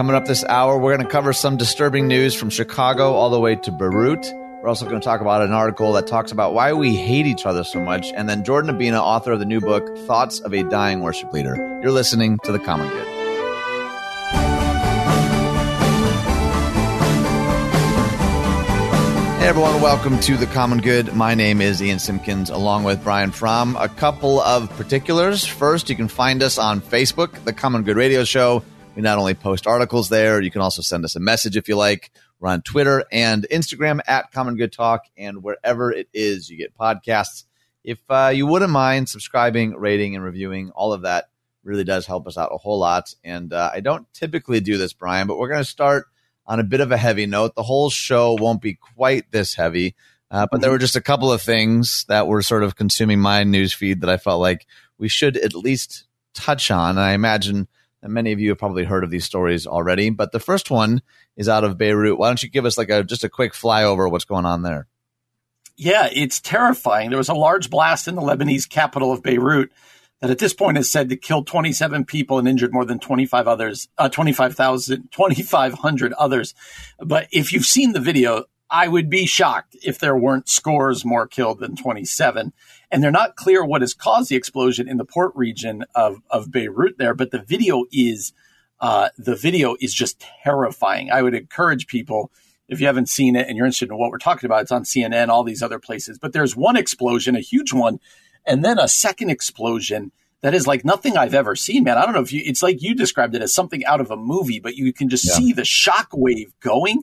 Coming up this hour, we're going to cover some disturbing news from Chicago all the way to Beirut. We're also going to talk about an article that talks about why we hate each other so much. And then Jordan Abina, author of the new book, Thoughts of a Dying Worship Leader. You're listening to The Common Good. Hey everyone, welcome to The Common Good. My name is Ian Simpkins along with Brian Fromm. A couple of particulars. First, you can find us on Facebook, The Common Good Radio Show. We not only post articles there, you can also send us a message if you like. We're on Twitter and Instagram at Common Good Talk and wherever it is you get podcasts. If uh, you wouldn't mind subscribing, rating, and reviewing, all of that really does help us out a whole lot. And uh, I don't typically do this, Brian, but we're going to start – on a bit of a heavy note. The whole show won't be quite this heavy, uh, but there mm-hmm. were just a couple of things that were sort of consuming my news feed that I felt like we should at least touch on. And I imagine that many of you have probably heard of these stories already. But the first one is out of Beirut. Why don't you give us like a just a quick flyover of what's going on there? Yeah, it's terrifying. There was a large blast in the Lebanese capital of Beirut that at this point is said to kill 27 people and injured more than 25 others, uh, 25,000, 2,500 others. But if you've seen the video, I would be shocked if there weren't scores more killed than 27. And they're not clear what has caused the explosion in the port region of, of Beirut there, but the video is, uh, the video is just terrifying. I would encourage people, if you haven't seen it and you're interested in what we're talking about, it's on CNN, all these other places. But there's one explosion, a huge one and then a second explosion that is like nothing I've ever seen, man. I don't know if you, it's like you described it as something out of a movie, but you can just yeah. see the shock wave going.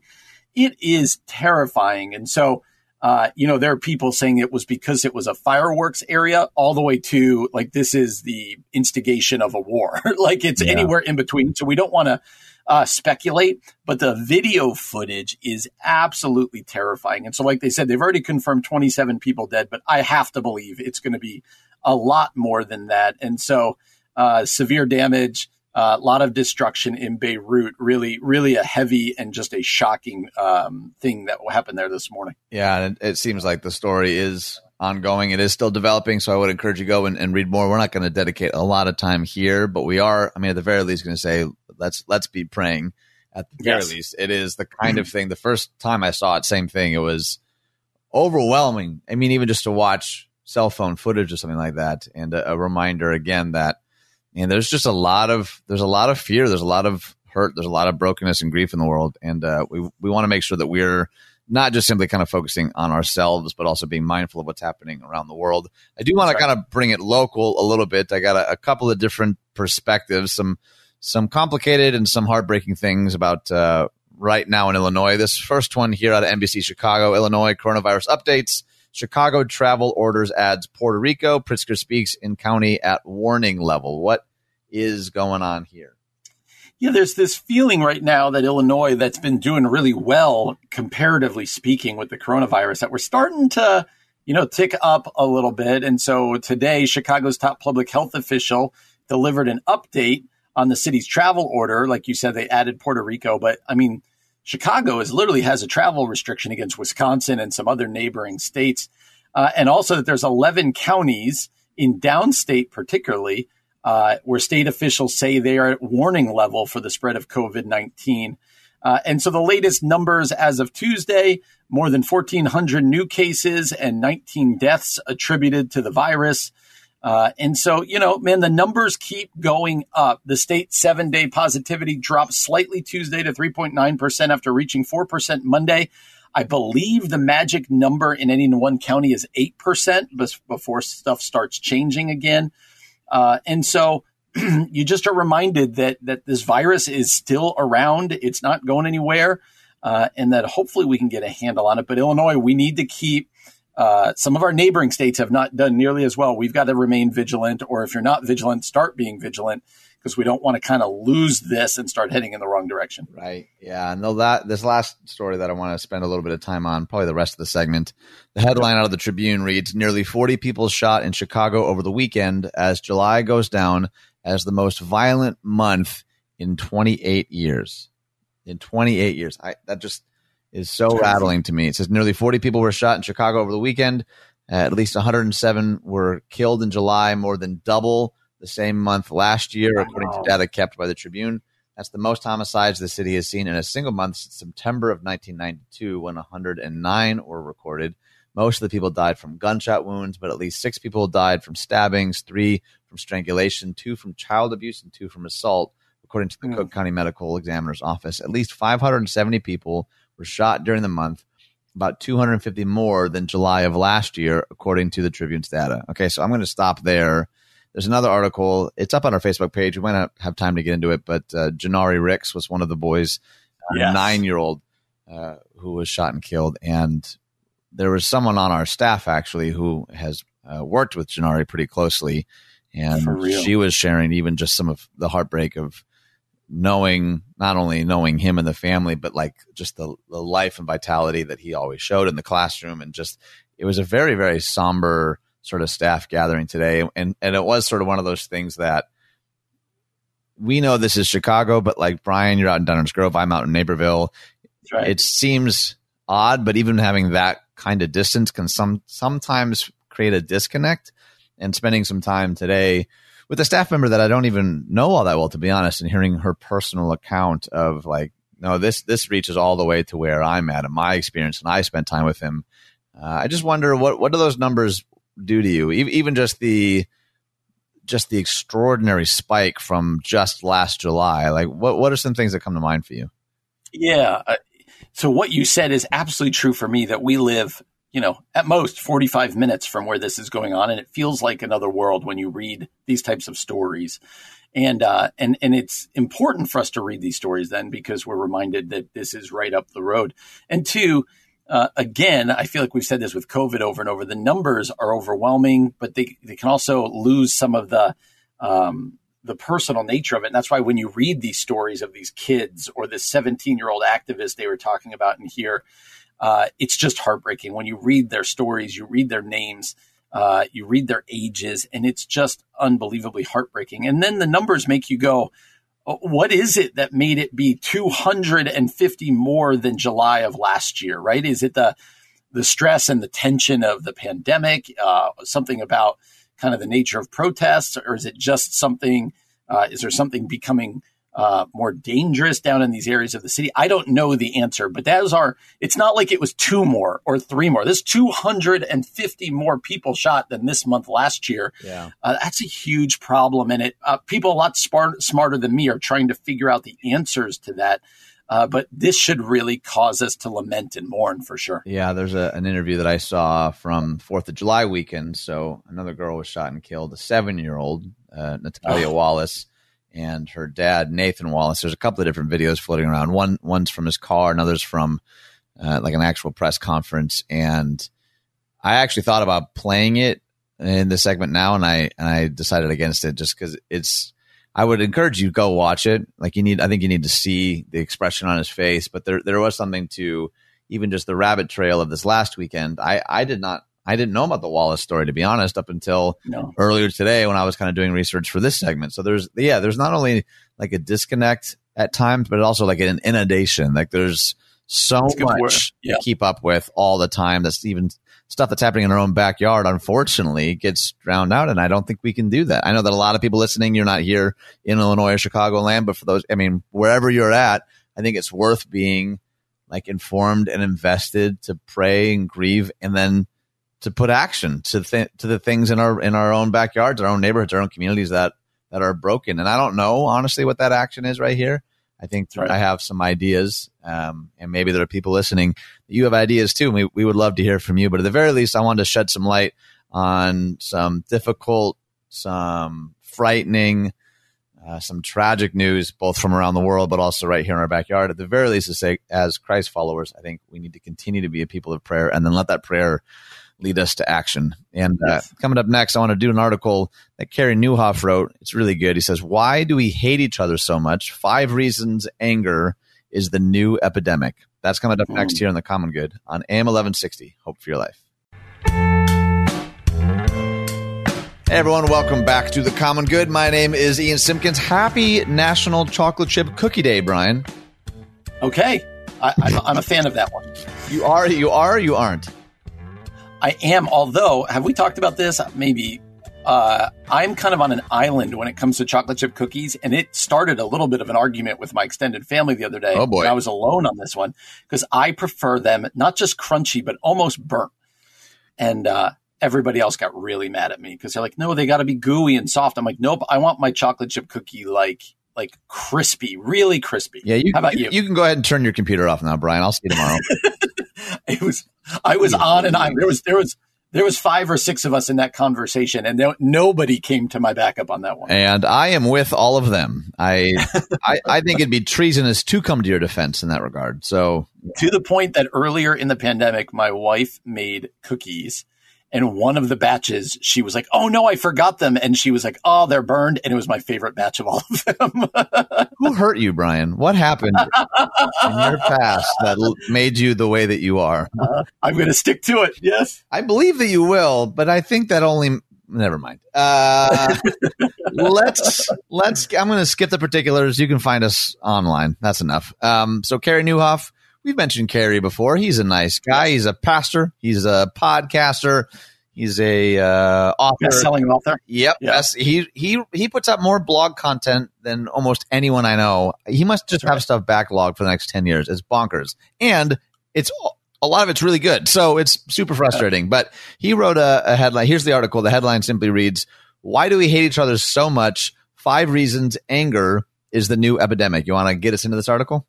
It is terrifying. And so, uh, you know, there are people saying it was because it was a fireworks area all the way to like, this is the instigation of a war. like it's yeah. anywhere in between. So we don't want to, uh, speculate, but the video footage is absolutely terrifying. And so, like they said, they've already confirmed 27 people dead, but I have to believe it's going to be a lot more than that. And so, uh, severe damage, a lot of destruction in Beirut. Really, really a heavy and just a shocking um, thing that happened there this morning. Yeah, and it, seems like the story is ongoing. It is still developing, so I would encourage you to go and, and read more. We're not going to dedicate a lot of time here, but we are. I mean, at the very least, going to say let's let's be praying. At the very yes. least, it is the kind of thing. The first time I saw it, same thing. It was overwhelming. I mean, even just to watch cell phone footage or something like that, and a, a reminder again that and there's just a lot of there's a lot of fear. There's a lot of hurt. There's a lot of brokenness and grief in the world, and uh, we we want to make sure that we're not just simply kind of focusing on ourselves, but also being mindful of what's happening around the world. I do want to kind of bring it local a little bit. I got a, a, couple of different perspectives, some some complicated and some heartbreaking things about uh, right now in Illinois. This first one here out of NBC Chicago, Illinois coronavirus updates. Chicago travel orders adds Puerto Rico. Pritzker speaks in county at warning level. What is going on here? yeah, there's this feeling right now that Illinois that's been doing really well, comparatively speaking, with the coronavirus, that we're starting to, you know, tick up a little bit. And so today, Chicago's top public health official delivered an update on the city's travel order. Like you said, they added Puerto Rico, but I mean, Chicago is literally has a travel restriction against Wisconsin and some other neighboring states. Uh, and also that there's 11 counties in downstate, particularly, uh, where state officials say they are at warning level for the spread of COVID 19. Uh, and so the latest numbers as of Tuesday more than 1,400 new cases and 19 deaths attributed to the virus. Uh, and so, you know, man, the numbers keep going up. The state seven day positivity dropped slightly Tuesday to 3.9% after reaching 4% Monday. I believe the magic number in any one county is 8% before stuff starts changing again. Uh, and so you just are reminded that that this virus is still around. It's not going anywhere, uh, and that hopefully we can get a handle on it. But Illinois, we need to keep. Uh, some of our neighboring states have not done nearly as well. We've got to remain vigilant, or if you're not vigilant, start being vigilant because we don't want to kind of lose this and start heading in the wrong direction. Right. Yeah. No, that this last story that I want to spend a little bit of time on, probably the rest of the segment. The headline out of the Tribune reads Nearly 40 people shot in Chicago over the weekend as July goes down as the most violent month in 28 years. In 28 years. I, that just is so rattling to me. It says nearly 40 people were shot in Chicago over the weekend. Uh, at least 107 were killed in July, more than double the same month last year, according to data kept by the Tribune. That's the most homicides the city has seen in a single month since September of 1992, when 109 were recorded. Most of the people died from gunshot wounds, but at least six people died from stabbings, three from strangulation, two from child abuse, and two from assault, according to the mm. Cook County Medical Examiner's Office. At least 570 people were shot during the month, about 250 more than July of last year, according to the Tribune's data. Okay, so I'm going to stop there. There's another article. It's up on our Facebook page. We might not have time to get into it, but uh, Janari Ricks was one of the boys, yes. nine year old, uh, who was shot and killed. And there was someone on our staff actually who has uh, worked with Janari pretty closely, and she was sharing even just some of the heartbreak of knowing not only knowing him and the family, but like just the, the life and vitality that he always showed in the classroom, and just it was a very very somber sort of staff gathering today, and and it was sort of one of those things that we know this is Chicago, but like Brian, you're out in Downers Grove, I'm out in Naperville. Right. It seems odd, but even having that kind of distance can some sometimes create a disconnect. And spending some time today with a staff member that I don't even know all that well, to be honest, and hearing her personal account of like, no, this this reaches all the way to where I'm at in my experience, and I spent time with him. Uh, I just wonder what what do those numbers do to you? Even just the just the extraordinary spike from just last July. Like, what what are some things that come to mind for you? Yeah, so what you said is absolutely true for me that we live, you know, at most 45 minutes from where this is going on. And it feels like another world when you read these types of stories. And, uh, and, and it's important for us to read these stories then because we're reminded that this is right up the road. And two, uh, again, I feel like we've said this with COVID over and over. The numbers are overwhelming, but they, they can also lose some of the, um, the personal nature of it. And that's why when you read these stories of these kids or this 17 year old activist they were talking about in here, uh, it's just heartbreaking. When you read their stories, you read their names, uh, you read their ages, and it's just unbelievably heartbreaking. And then the numbers make you go, what is it that made it be 250 more than July of last year, right? Is it the the stress and the tension of the pandemic, uh, something about kind of the nature of protests, or is it just something? Uh, is there something becoming uh, more dangerous down in these areas of the city? I don't know the answer, but that is our. It's not like it was two more or three more. There's 250 more people shot than this month last year. Yeah, uh, that's a huge problem, and it uh, people a lot smart, smarter than me are trying to figure out the answers to that. Uh, but this should really cause us to lament and mourn for sure. Yeah, there's a, an interview that I saw from Fourth of July weekend. So another girl was shot and killed, a seven year old, uh, Natalia oh. Wallace, and her dad, Nathan Wallace. There's a couple of different videos floating around. One one's from his car, another's from uh, like an actual press conference. And I actually thought about playing it in the segment now, and I and I decided against it just because it's I would encourage you go watch it. Like you need, I think you need to see the expression on his face. But there, there was something to even just the rabbit trail of this last weekend. I, I did not, I didn't know about the Wallace story to be honest up until no. earlier today when I was kind of doing research for this segment. So there's, yeah, there's not only like a disconnect at times, but also like an inundation. Like there's so much yeah. to keep up with all the time. That's even stuff that's happening in our own backyard, unfortunately, gets drowned out. And I don't think we can do that. I know that a lot of people listening, you're not here in Illinois or Chicago land, but for those, I mean, wherever you're at, I think it's worth being like informed and invested to pray and grieve and then to put action to th- to the things in our in our own backyards, our own neighborhoods, our own communities that that are broken. And I don't know honestly what that action is right here. I think right. I have some ideas, um, and maybe there are people listening. You have ideas too. We we would love to hear from you. But at the very least, I wanted to shed some light on some difficult, some frightening, uh, some tragic news, both from around the world, but also right here in our backyard. At the very least, to say, as Christ followers, I think we need to continue to be a people of prayer, and then let that prayer lead us to action. And uh, yes. coming up next, I want to do an article that Carey Nieuwhof wrote. It's really good. He says, Why do we hate each other so much? Five reasons anger is the new epidemic. That's coming up mm. next here on The Common Good on AM 1160. Hope for your life. Hey everyone, welcome back to The Common Good. My name is Ian Simpkins. Happy National Chocolate Chip Cookie Day, Brian. Okay. I, am a fan of that one. You are, you are, you aren't? I am, although, have we talked about this? Maybe uh, I'm kind of on an island when it comes to chocolate chip cookies, and it started a little bit of an argument with my extended family the other day. Oh boy, I was alone on this one because I prefer them not just crunchy but almost burnt, and uh, everybody else got really mad at me because they're like, "No, they got to be gooey and soft." I'm like, "Nope, I want my chocolate chip cookie like." Like crispy, really crispy. Yeah, you, how about you? You can go ahead and turn your computer off now, Brian. I'll see you tomorrow. it was I was on and on. There was there was there was five or six of us in that conversation, and there, nobody came to my backup on that one. And I am with all of them. I, I, I think it'd be treasonous to come to your defense in that regard. So to the point that earlier in the pandemic, my wife made cookies. And one of the batches, she was like, "Oh no, I forgot them," and she was like, "Oh, they're burned," and it was my favorite batch of all of them. Who hurt you, Brian? What happened in your past that made you the way that you are? Uh, I'm going to stick to it. Yes, I believe that you will, but I think that only. Never mind. Uh, let's let's. I'm going to skip the particulars. You can find us online. That's enough. Um, so Carey Nieuwhof We've mentioned Carey before. He's a nice guy. He's a pastor. He's a podcaster. He's a uh, author, selling author. Yep. Yeah. Yes. He he he puts out more blog content than almost anyone I know. He must just That's have right. stuff backlogged for the next ten years. It's bonkers, and it's a lot of it's really good. So it's super frustrating. Yeah. But he wrote a, a headline. Here's the article. The headline simply reads: "Why do we hate each other so much? Five reasons anger is the new epidemic." You want to get us into this article?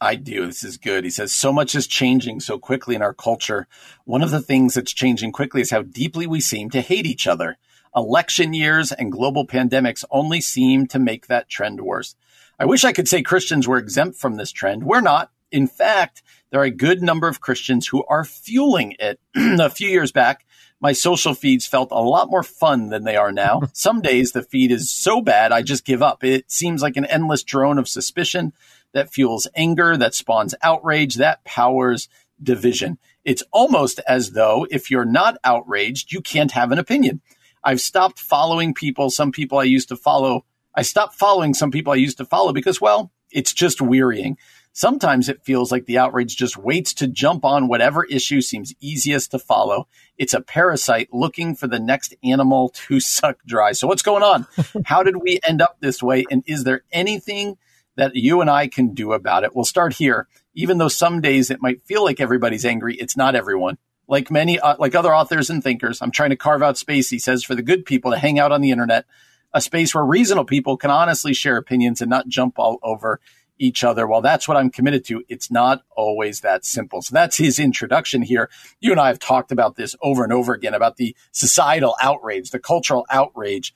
I do. This is good. He says, so much is changing so quickly in our culture. One of the things that's changing quickly is how deeply we seem to hate each other. Election years and global pandemics only seem to make that trend worse. I wish I could say Christians were exempt from this trend. We're not. In fact, there are a good number of Christians who are fueling it. a few years back, my social feeds felt a lot more fun than they are now. Some days the feed is so bad, I just give up. It seems like an endless drone of suspicion that fuels anger, that spawns outrage, that powers division. It's almost as though if you're not outraged, you can't have an opinion. I've stopped following people, some people I used to follow. I stopped following some people I used to follow because, well, it's just wearying. Sometimes it feels like the outrage just waits to jump on whatever issue seems easiest to follow. It's a parasite looking for the next animal to suck dry. So, what's going on? How did we end up this way? And is there anything that you and I can do about it. We'll start here. Even though some days it might feel like everybody's angry, it's not everyone. Like many, uh, like other authors and thinkers, I'm trying to carve out space, he says, for the good people to hang out on the internet, a space where reasonable people can honestly share opinions and not jump all over each other. Well, that's what I'm committed to. It's not always that simple. So that's his introduction here. You and I have talked about this over and over again about the societal outrage, the cultural outrage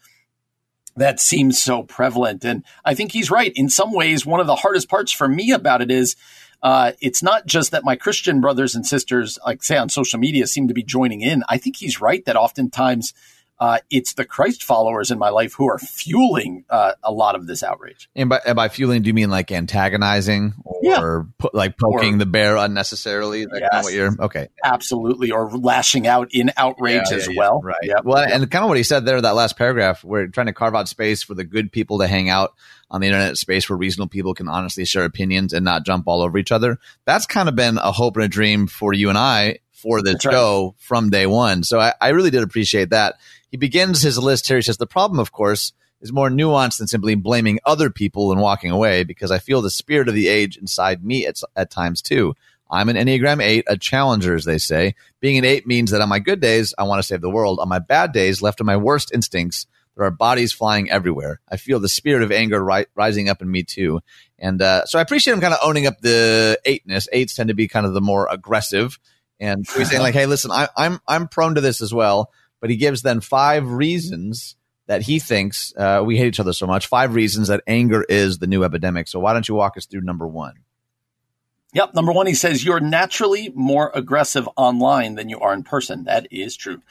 that seems so prevalent. And I think he's right. In some ways, one of the hardest parts for me about it is uh, it's not just that my Christian brothers and sisters, like say on social media, seem to be joining in. I think he's right that oftentimes uh, it's the Christ followers in my life who are fueling uh, a lot of this outrage. And by, and by fueling, do you mean like antagonizing or yeah. po- like poking or, the bear unnecessarily? That yes. kind of what you're okay. Absolutely, or lashing out in outrage yeah, as yeah, well. Right. Yeah. Well, and kind of what he said there, that last paragraph, we're trying to carve out space for the good people to hang out on the internet space where reasonable people can honestly share opinions and not jump all over each other. That's kind of been a hope and a dream for you and I for the show right. from day one. So I, I really did appreciate that. He begins his list here. He says, The problem, of course, is more nuanced than simply blaming other people and walking away because I feel the spirit of the age inside me at, at times too. I'm an Enneagram 8, a challenger, as they say. Being an 8 means that on my good days, I want to save the world. On my bad days, left to my worst instincts, there are bodies flying everywhere. I feel the spirit of anger ri- rising up in me too. And uh, so I appreciate him kind of owning up the eightness. Eights tend to be kind of the more aggressive. And he's saying like, hey, listen, I, I'm I'm prone to this as well but he gives then five reasons that he thinks uh, we hate each other so much. Five reasons that anger is the new epidemic. So why don't you walk us through number one? Yep. Number one, he says you're naturally more aggressive online than you are in person. That is true.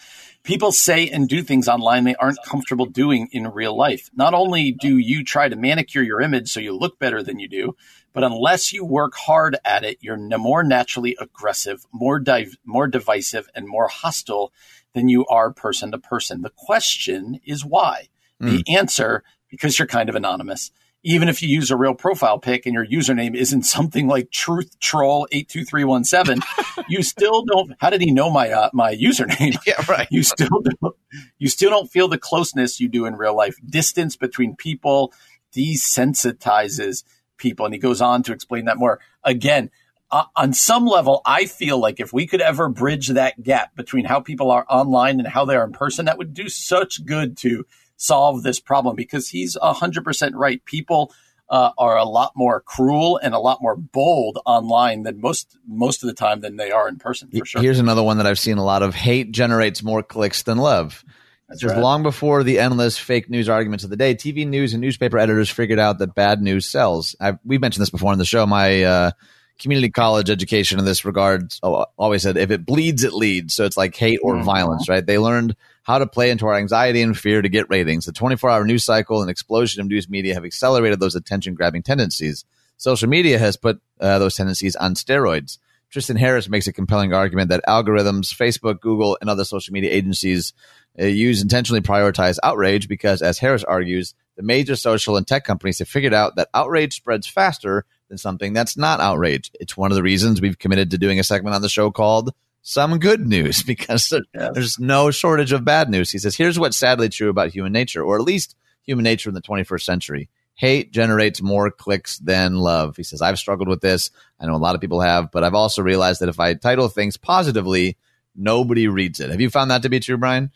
People say and do things online they aren't comfortable doing in real life. Not only do you try to manicure your image so you look better than you do, but unless you work hard at it, you're more naturally aggressive, more div- more divisive, and more hostile than you are person to person. The question is why. Mm. The answer, because you're kind of anonymous. even if you use a real profile pic and your username isn't something like truth troll 82317 you still don't how did he know my uh, my username yeah right you still don't you still don't feel the closeness you do in real life distance between people desensitizes people and he goes on to explain that more again uh, on some level i feel like if we could ever bridge that gap between how people are online and how they are in person that would do such good to solve this problem because he's 100% right. People uh, are a lot more cruel and a lot more bold online than most most of the time than they are in person for sure. Here's another one that I've seen a lot of hate generates more clicks than love. That's right. long before the endless fake news arguments of the day, TV news and newspaper editors figured out that bad news sells. I've, we've mentioned this before on the show. My uh, community college education in this regard always said if it bleeds, it leads. So it's like hate or mm-hmm. violence, right? They learned how to play into our anxiety and fear to get ratings. The 24 hour news cycle and explosion of news media have accelerated those attention grabbing tendencies. Social media has put uh, those tendencies on steroids. Tristan Harris makes a compelling argument that algorithms, Facebook, Google, and other social media agencies uh, use intentionally prioritize outrage because, as Harris argues, the major social and tech companies have figured out that outrage spreads faster than something that's not outrage. It's one of the reasons we've committed to doing a segment on the show called some good news because yeah. there's no shortage of bad news. He says, here's what's sadly true about human nature, or at least human nature in the 21st century. Hate generates more clicks than love. He says, I've struggled with this. I know a lot of people have, but I've also realized that if I title things positively, nobody reads it. Have you found that to be true, Brian?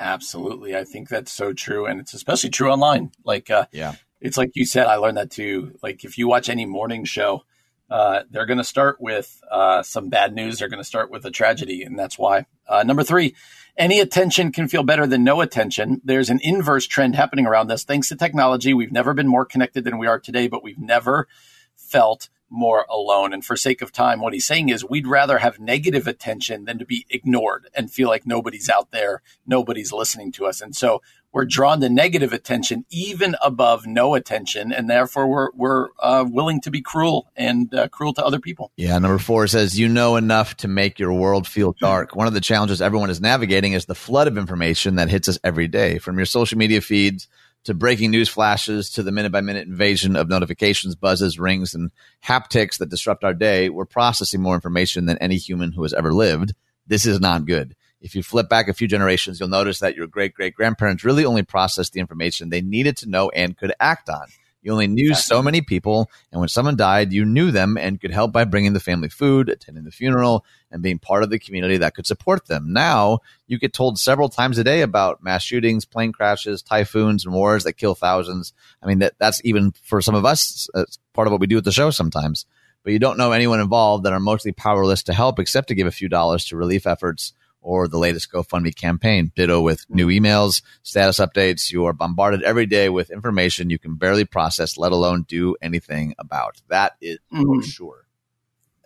Absolutely. I think that's so true. And it's especially true online. Like, uh, yeah, it's like you said, I learned that too. Like, if you watch any morning show, uh, they're going to start with uh, some bad news. They're going to start with a tragedy, and that's why. Uh, number three, any attention can feel better than no attention. There's an inverse trend happening around us. Thanks to technology, we've never been more connected than we are today, but we've never felt more alone. And for sake of time, what he's saying is we'd rather have negative attention than to be ignored and feel like nobody's out there, nobody's listening to us. And so we're drawn to negative attention even above no attention, and therefore we're we're uh, willing to be cruel and uh, cruel to other people. Yeah, number four says you know enough to make your world feel dark. One of the challenges everyone is navigating is the flood of information that hits us every day, from your social media feeds to breaking news flashes to the minute by minute invasion of notifications, buzzes, rings, and haptics that disrupt our day. We're processing more information than any human who has ever lived. This is not good if you flip back a few generations, you'll notice that your great great grandparents really only processed the information they needed to know and could act on. You only knew exactly. so many people, and when someone died, you knew them and could help by bringing the family food, attending the funeral, and being part of the community that could support them. Now, you get told several times a day about mass shootings, plane crashes, typhoons, and wars that kill thousands. I mean, that that's even for some of us uh, part of what we do at the show sometimes. But you don't know anyone involved that are mostly powerless to help except to give a few dollars to relief efforts or the latest GoFundMe campaign. Ditto with new emails, status updates. You are bombarded every day with information you can barely process, let alone do anything about. That is for sure.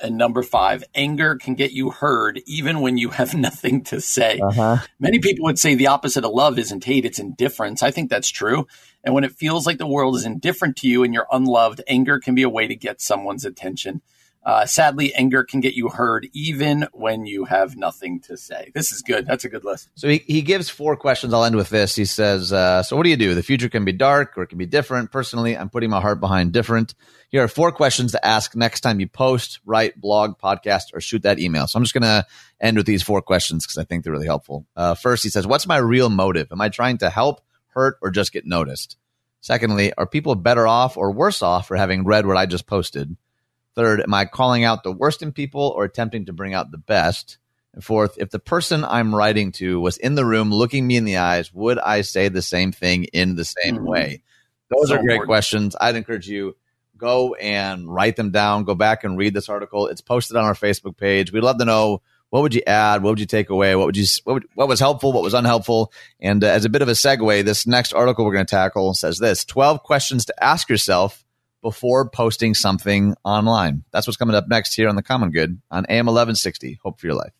And number five, anger can get you heard even when you have nothing to say. Uh-huh. Many people would say the opposite of love isn't hate, it's indifference. I think that's true. And when it feels like the world is indifferent to you and you're unloved, anger can be a way to get someone's attention. Uh, sadly, anger can get you heard even when you have nothing to say. This is good. That's a good list. So he, he gives four questions. I'll end with this. He says, uh, So, what do you do? The future can be dark or it can be different. Personally, I'm putting my heart behind different. Here are four questions to ask next time you post, write, blog, podcast, or shoot that email. So, I'm just going to end with these four questions because I think they're really helpful. Uh, first, he says, What's my real motive? Am I trying to help, hurt, or just get noticed? Secondly, are people better off or worse off for having read what I just posted? Third, am I calling out the worst in people or attempting to bring out the best? And fourth, if the person I'm writing to was in the room looking me in the eyes, would I say the same thing in the same mm-hmm. way? Those so are great important. questions. I'd encourage you go and write them down. Go back and read this article. It's posted on our Facebook page. We'd love to know what would you add, what would you take away, what would you what, would, what was helpful, what was unhelpful. And uh, as a bit of a segue, this next article we're going to tackle says this: twelve questions to ask yourself before posting something online. That's what's coming up next here on The Common Good on AM 1160. Hope for your life.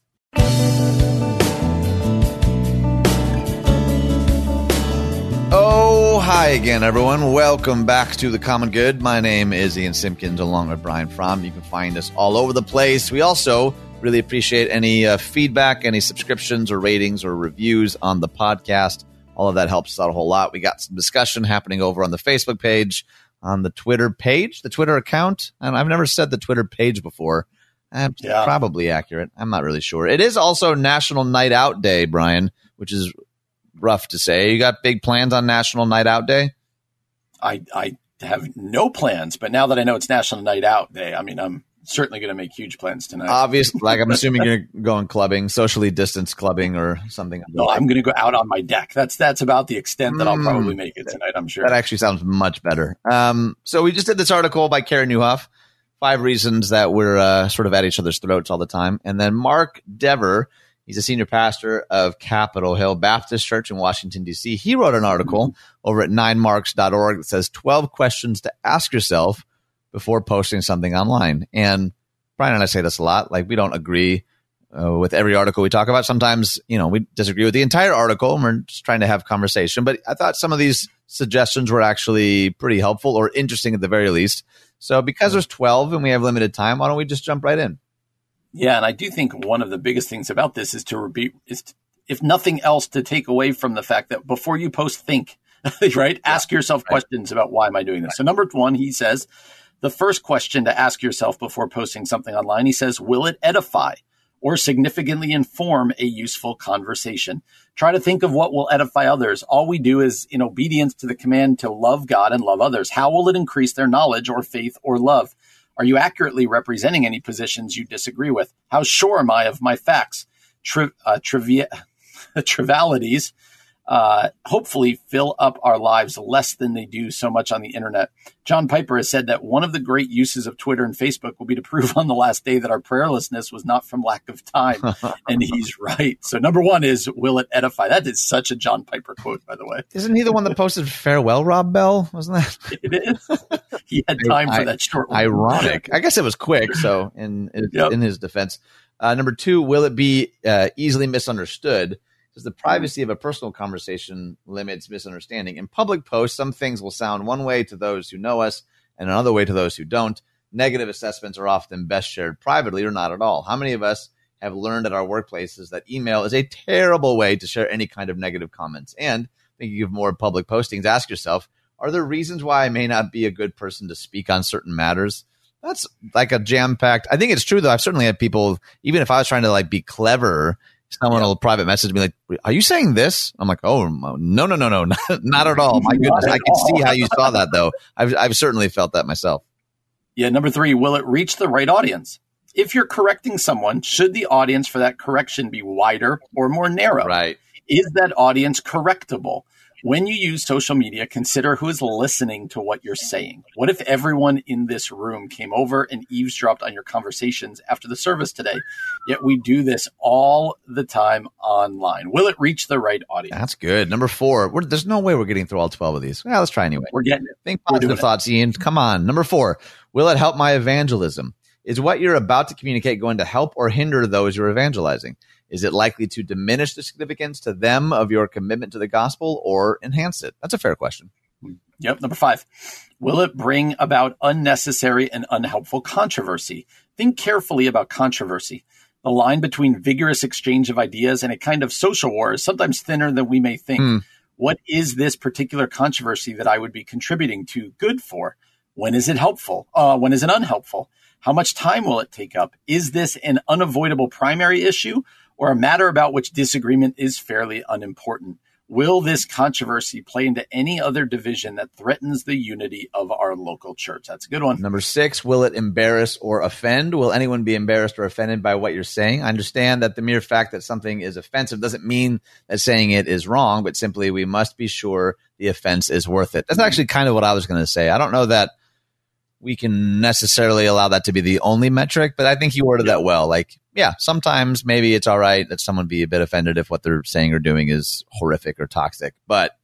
Oh, hi again, everyone. Welcome back to The Common Good. My name is Ian Simpkins along with Brian Fromm. You can find us all over the place. We also really appreciate any uh, feedback, any subscriptions or ratings or reviews on the podcast. All of that helps us out a whole lot. We got some discussion happening over on the Facebook page on the Twitter page, the Twitter account. And I've never said the Twitter page before. Yeah. probably accurate. I'm not really sure. It is also National Night Out Day, Brian, which is rough to say. You got big plans on National Night Out Day? I I have no plans, but now that I know it's National Night Out Day, I mean, I'm certainly going to make huge plans tonight. Obviously, like I'm assuming you're going clubbing, socially distanced clubbing or something. No, I'm going to go out on my deck. That's that's about the extent that I'll hmm. probably make it tonight. I'm sure that actually sounds much better. Um, so we just did this article by Karen Nieuwhof, five reasons that we're uh, sort of at each other's throats all the time, and then Mark Dever. He's a senior pastor of Capitol Hill Baptist Church in Washington, D.C. He wrote an article mm-hmm. over at ninemarks.org that says 12 questions to ask yourself before posting something online. And Brian and I say this a lot. Like we don't agree uh, with every article we talk about. Sometimes, you know, we disagree with the entire article and we're just trying to have conversation. But I thought some of these suggestions were actually pretty helpful or interesting at the very least. So because there's 12 and we have limited time, why don't we just jump right in? Yeah, and I do think one of the biggest things about this is to repeat is to, if nothing else to take away from the fact that before you post think, right? Ask yourself right. questions about why am I doing this? Right. So number 1, he says, the first question to ask yourself before posting something online. He says, Will it edify or significantly inform a useful conversation? Try to think of what will edify others. All we do is in obedience to the command to love God and love others. How will it increase their knowledge or faith or love? Are you accurately representing any positions you disagree with? How sure am I of my facts? Tri- uh, trivia, trivialities uh, hopefully fill up our lives less than they do so much on the internet. John Piper has said that one of the great uses of Twitter and Facebook will be to prove on the last day that our prayerlessness was not from lack of time. and he's right. So, number one is, will it edify? That is such a John Piper quote, by the way. Isn't he the one that posted farewell, Rob Bell? Wasn't that? it is. He had time I, for that short one. Ironic. I guess it was quick. So, in, in, yep. in his defense. Uh, number two, will it be uh, easily misunderstood? Because the privacy of a personal conversation limits misunderstanding. In public posts, some things will sound one way to those who know us and another way to those who don't. Negative assessments are often best shared privately or not at all. How many of us have learned at our workplaces that email is a terrible way to share any kind of negative comments? And thinking of more public postings, ask yourself, are there reasons why I may not be a good person to speak on certain matters? That's like a jam packed. I think it's true though. I've certainly had people, even if I was trying to like be clever someone yeah. will private message me like, "Are you saying this?" I'm like, "Oh no, no, no, no, not, not at all." My goodness, I can see how you saw that though. I've I've certainly felt that myself. Yeah, number three, will it reach the right audience? If you're correcting someone, should the audience for that correction be wider or more narrow? Right. Is that audience correctable? When you use social media, consider who is listening to what you're saying. What if everyone in this room came over and eavesdropped on your conversations after the service today? Yet we do this all the time online. Will it reach the right audience? That's good. Number 4 there's no way we're getting through all 12 of these. Yeah, let's try anyway. We're getting it. Think positive thoughts, Ian. Come on. Number four, will it help my evangelism? Is what you're about to communicate going to help or hinder those you're evangelizing? Is it likely to diminish the significance to them of your commitment to the gospel or enhance it? That's a fair question. Yep. Number five, will it bring about unnecessary and unhelpful controversy? Think carefully about controversy. The line between vigorous exchange of ideas and a kind of social war is sometimes thinner than we may think. Hmm. What is this particular controversy that I would be contributing to good for? When is it helpful? Uh, when is it unhelpful? How much time will it take up? Is this an unavoidable primary issue or a matter about which disagreement is fairly unimportant. Will this controversy play into any other division that threatens the unity of our local church? That's a good one. Number six, will it embarrass or offend? Will anyone be embarrassed or offended by what you're saying? I understand that the mere fact that something is offensive doesn't mean that saying it is wrong, but simply we must be sure the offense is worth it. That's actually kind of what I was going to say. I don't know that we can necessarily allow that to be the only metric, but I think you worded that well. Like, yeah, sometimes maybe it's all right that someone be a bit offended if what they're saying or doing is horrific or toxic, but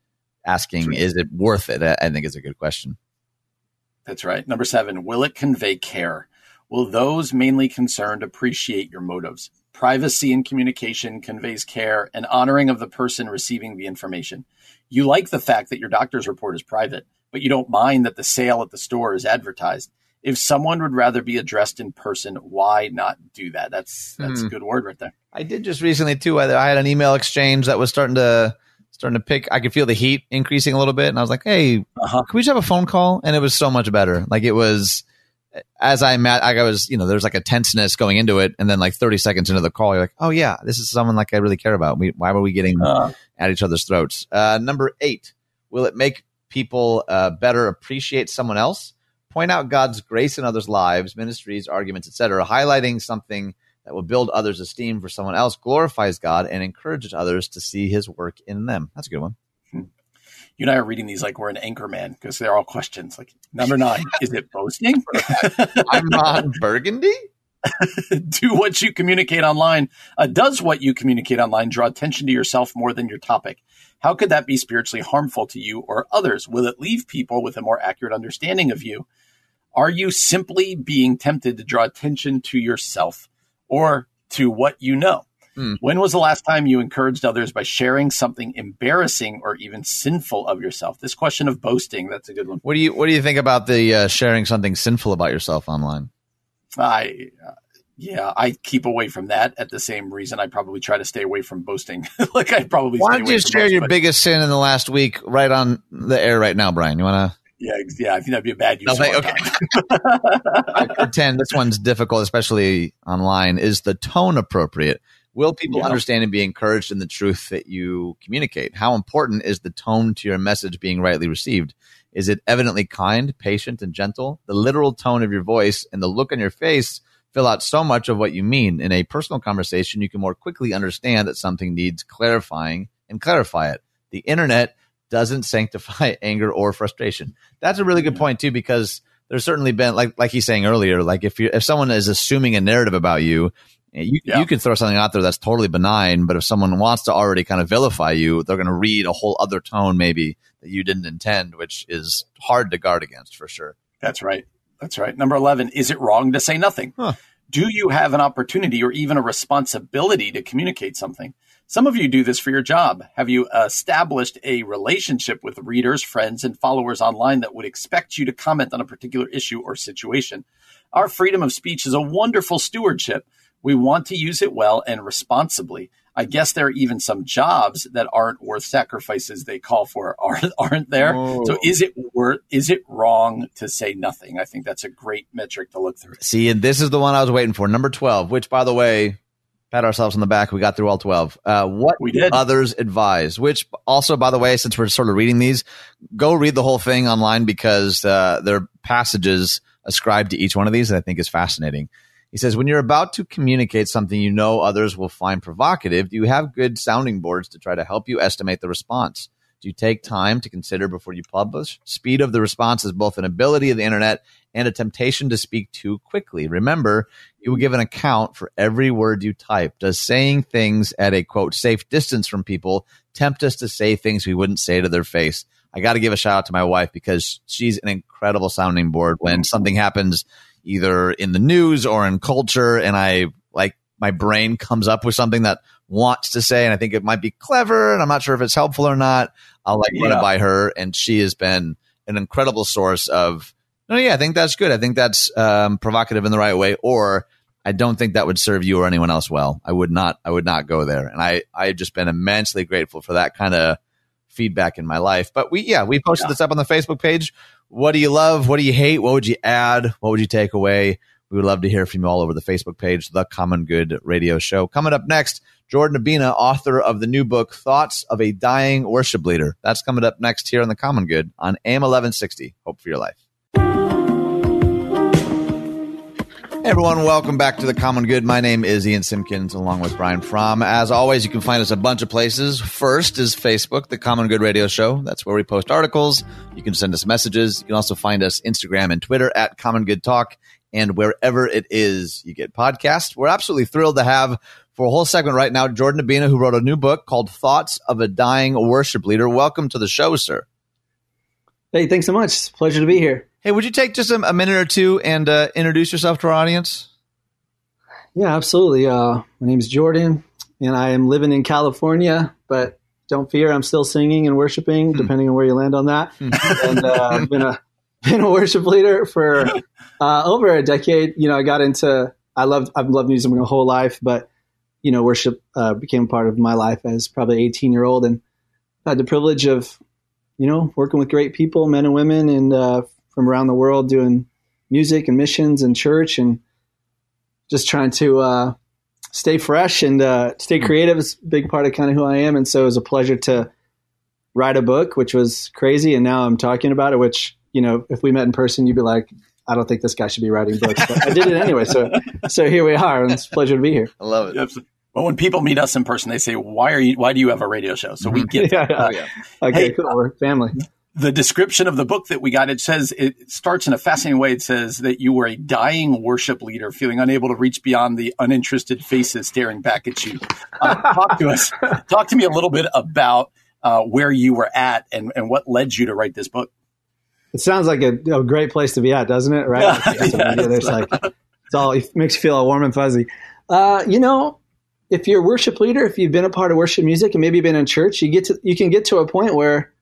asking, True. is it worth it? I think is a good question. That's right. Number seven, will it convey care? Will those mainly concerned appreciate your motives? Privacy in communication conveys care and honoring of the person receiving the information. You like the fact that your doctor's report is private but you don't mind that the sale at the store is advertised. If someone would rather be addressed in person, why not do that? That's that's mm. a good word right there. I did just recently too. I, I had an email exchange that was starting to starting to pick. I could feel the heat increasing a little bit, and I was like, "Hey, Uh-huh. can we just have a phone call?" And it was so much better. Like it was as I met, I was, you know, there's like a tenseness going into it, and then like 30 seconds into the call, you're like, "Oh yeah, this is someone like I really care about." We, why were we getting Uh, at each other's throats? Uh, number eight, will it make people uh, better appreciate someone else? Point out God's grace in others' lives, ministries, arguments, etc. Highlighting something that will build others' esteem for someone else glorifies God and encourages others to see His work in them. That's a good one. you and I are reading these like we're an anchor man because they're all questions. Like number nine, is it boasting? I'm Ron Burgundy. Do what you communicate online. Uh, does what you communicate online draw attention to yourself more than your topic? How could that be spiritually harmful to you or others? Will it leave people with a more accurate understanding of you? Are you simply being tempted to draw attention to yourself or to what you know? Hmm. When was the last time you encouraged others by sharing something embarrassing or even sinful of yourself? This question of boasting, that's a good one. What do you What do you think about the uh, sharing something sinful about yourself online? I, uh, yeah, I keep away from that. At the same reason, I probably try to stay away from boasting. like I probably Why don't you share most, your but- biggest sin in the last week right on the air right now, Brian? You want to? Yeah, yeah. I think that'd be a bad use. Okay. I pretend this one's difficult, especially online. Is the tone appropriate? Will people Yeah. understand and be encouraged in the truth that you communicate? How important is the tone to your message being rightly received? Is it evidently kind, patient, and gentle? The literal tone of your voice and the look on your face fill out so much of what you mean. In a personal conversation, you can more quickly understand that something needs clarifying and clarify it. The internet doesn't sanctify anger or frustration. That's a really good point too, because there's certainly been like like he's saying earlier, like if you if someone is assuming a narrative about you, eh, you Yeah. you could throw something out there that's totally benign, but if someone wants to already kind of vilify you, they're going to read a whole other tone maybe that you didn't intend, which is hard to guard against for sure. That's right. That's right. Number 11, is it wrong to say nothing? Huh. Do you have an opportunity or even a responsibility to communicate something? Some of you do this for your job. Have you uh, established a relationship with readers, friends, and followers online that would expect you to comment on a particular issue or situation? Our freedom of speech is a wonderful stewardship. We want to use it well and responsibly. I guess there are even some jobs that aren't worth sacrifices they call for, aren't, aren't there? Oh. So is it worth, is it wrong to say nothing? I think that's a great metric to look through. See, and this is the one I was waiting for, number twelve. Which, by the way, pat ourselves on the back. We got through all twelve. Uh, what We did. others advise? Which also, by the way, since we're sort of reading these, go read the whole thing online because uh, there are passages ascribed to each one of these that I think is fascinating. He says, when you're about to communicate something you know others will find provocative, do you have good sounding boards to try to help you estimate the response? Do you take time to consider before you publish? Speed of the response is both an ability of the internet and a temptation to speak too quickly. Remember, you will give an account for every word you type. Does saying things at a quote safe distance from people tempt us to say things we wouldn't say to their face? I got to give a shout out to my wife because she's an incredible sounding board when something happens either in the news or in culture and I like my brain comes up with something that wants to say and I think it might be clever and I'm not sure if it's helpful or not. I'll like run it by her and she has been an incredible source of no yeah, I think that's good. I think that's um, provocative in the right way or I don't think that would serve you or anyone else well. I would not I would not go there. And I I've just been immensely grateful for that kind of feedback in my life. But we yeah, we posted Yeah. this up on the Facebook page. What do you love? What do you hate? What would you add? What would you take away? We would love to hear from you all over the Facebook page, The Common Good Radio Show. Coming up next, Jordan Abina, author of the new book, Thoughts of a Dying Worship Leader. That's coming up next here on The Common Good on AM 1160. Hope for your life. Everyone, welcome back to the Common Good. My name is Ian Simpkins, along with Brian Fromm. As always, you can find us a bunch of places. First is Facebook, the Common Good Radio Show. That's where we post articles. You can send us messages. You can also find us Instagram and Twitter at Common Good Talk, and wherever it is you get podcasts. We're absolutely thrilled to have for a whole segment right now Jordan Abina, who wrote a new book called Thoughts of a Dying Worship Leader. Welcome to the show, sir. Hey, thanks so much. Pleasure to be here. Hey, would you take just a, a minute or two and uh, introduce yourself to our audience? Yeah, absolutely. Uh, my name is Jordan, and I am living in California, but don't fear, I'm still singing and worshiping, depending on where you land on that. and uh, I've been a been a worship leader for uh, over a decade. You know, I got into I loved I've loved music my whole life, but you know, worship uh, became part of my life as probably 18 year old, and had the privilege of, you know, working with great people, men and women, and uh, from around the world doing music and missions and church and just trying to uh, stay fresh and uh, stay creative is a big part of kind of who I am. And so it was a pleasure to write a book, which was crazy. And now I'm talking about it, which, you know, if we met in person, you'd be like, I don't think this guy should be writing books, but I did it anyway. So, so here we are. And it's a pleasure to be here. I love it. Well, when people meet us in person, they say, "Why are you? Why do you have a radio show?" So we get. yeah, yeah. Oh, yeah. Okay, hey, cool. We're family the description of the book that we got, it says, it starts in a fascinating way. It says that you were a dying worship leader, feeling unable to reach beyond the uninterested faces staring back at you. Uh, talk to us. Talk to me a little bit about uh, where you were at and, and what led you to write this book. It sounds like a, a great place to be at, doesn't it? Right? yeah, There's like, it's all, it makes you feel all warm and fuzzy. Uh, you know, if you're a worship leader, if you've been a part of worship music and maybe been in church, you get to, you can get to a point where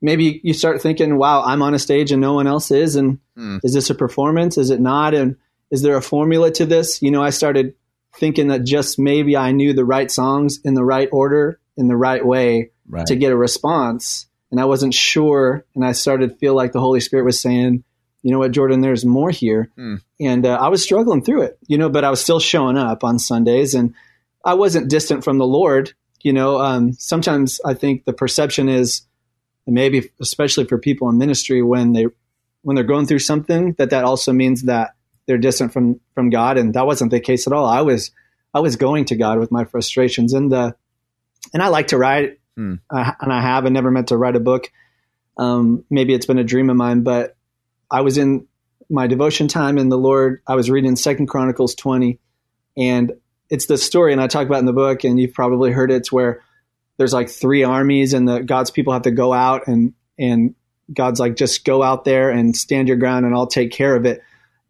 maybe you start thinking, wow, I'm on a stage and no one else is. And mm. is this a performance? Is it not? And is there a formula to this? You know, I started thinking that just maybe I knew the right songs in the right order, in the right way right. to get a response. And I wasn't sure. And I started to feel like the Holy Spirit was saying, you know what, Jordan, there's more here. Mm. And uh, I was struggling through it, you know, but I was still showing up on Sundays and I wasn't distant from the Lord. You know, um, sometimes I think the perception is, and maybe especially for people in ministry when they when they're going through something that that also means that they're distant from from God. And that wasn't the case at all. I was I was going to God with my frustrations. And the and I like to write. Uh, and I have. And never meant to write a book. Um, maybe it's been a dream of mine but I was in my devotion time in the Lord. I was reading Second Chronicles 20 and it's the story and I talk about in the book and you've probably heard it, it's where there's like three armies and the God's people have to go out and and God's like just go out there and stand your ground and I'll take care of it.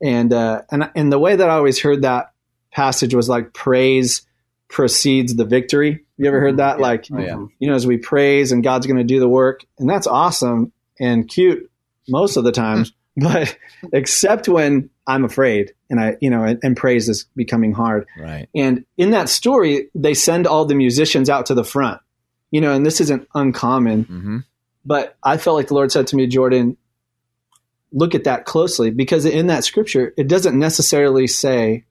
And uh, and and the way that I always heard that passage was like praise precedes the victory. You ever heard that? Yeah. Like oh, yeah. you know, as we praise and God's going to do the work, and that's awesome and cute most of the times. but except when I'm afraid and I, you know, and, and, praise is becoming hard. Right. And in that story, they send all the musicians out to the front you know, and this isn't uncommon, mm-hmm. but I felt like the Lord said to me, Jordan, look at that closely because in that scripture, it doesn't necessarily say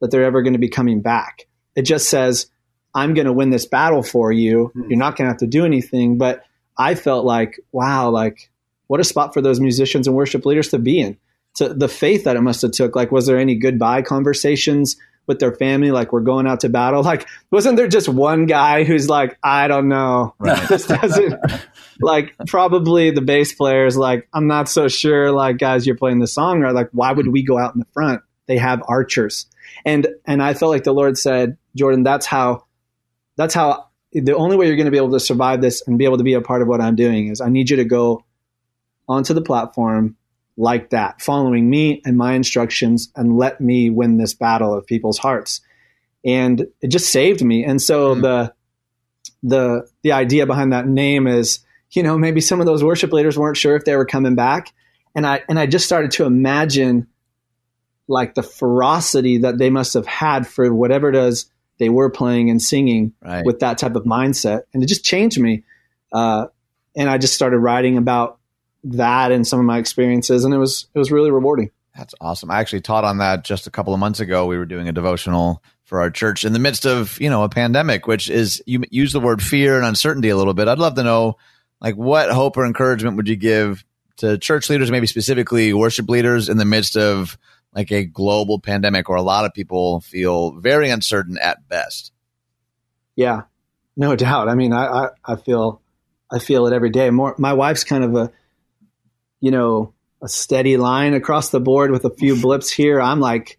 that they're ever going to be coming back. It just says, I'm going to win this battle for you. Mm-hmm. You're not going to have to do anything. But I felt like, wow, like what a spot for those musicians and worship leaders to be in. To the faith that it must have took. Like, was there any goodbye conversations? With their family, like we're going out to battle. Like, wasn't there just one guy who's like, I don't know, right. this doesn't like probably the bass players like, I'm not so sure. Like, guys, you're playing the song, or like, why would we go out in the front? They have archers, and and I felt like the Lord said, Jordan, that's how, that's how. The only way you're going to be able to survive this and be able to be a part of what I'm doing is I need you to go onto the platform like that, following me and my instructions, and let me win this battle of people's hearts. And it just saved me. And so mm-hmm. the the the idea behind that name is, you know, maybe some of those worship leaders weren't sure if they were coming back, and I and I just started to imagine like the ferocity that they must have had for whatever it is they were playing and singing right. with that type of mindset, and it just changed me. Uh, and I just started writing about that and some of my experiences, and it was it was really rewarding. That's awesome. I actually taught on that just a couple of months ago. We were doing a devotional for our church in the midst of you know a pandemic, which is you use the word fear and uncertainty a little bit. I'd love to know like what hope or encouragement would you give to church leaders, maybe specifically worship leaders, in the midst of like a global pandemic, where a lot of people feel very uncertain at best. Yeah, no doubt. I mean, I I, I feel I feel it every day. More, my wife's kind of a you know, a steady line across the board with a few blips here. I'm like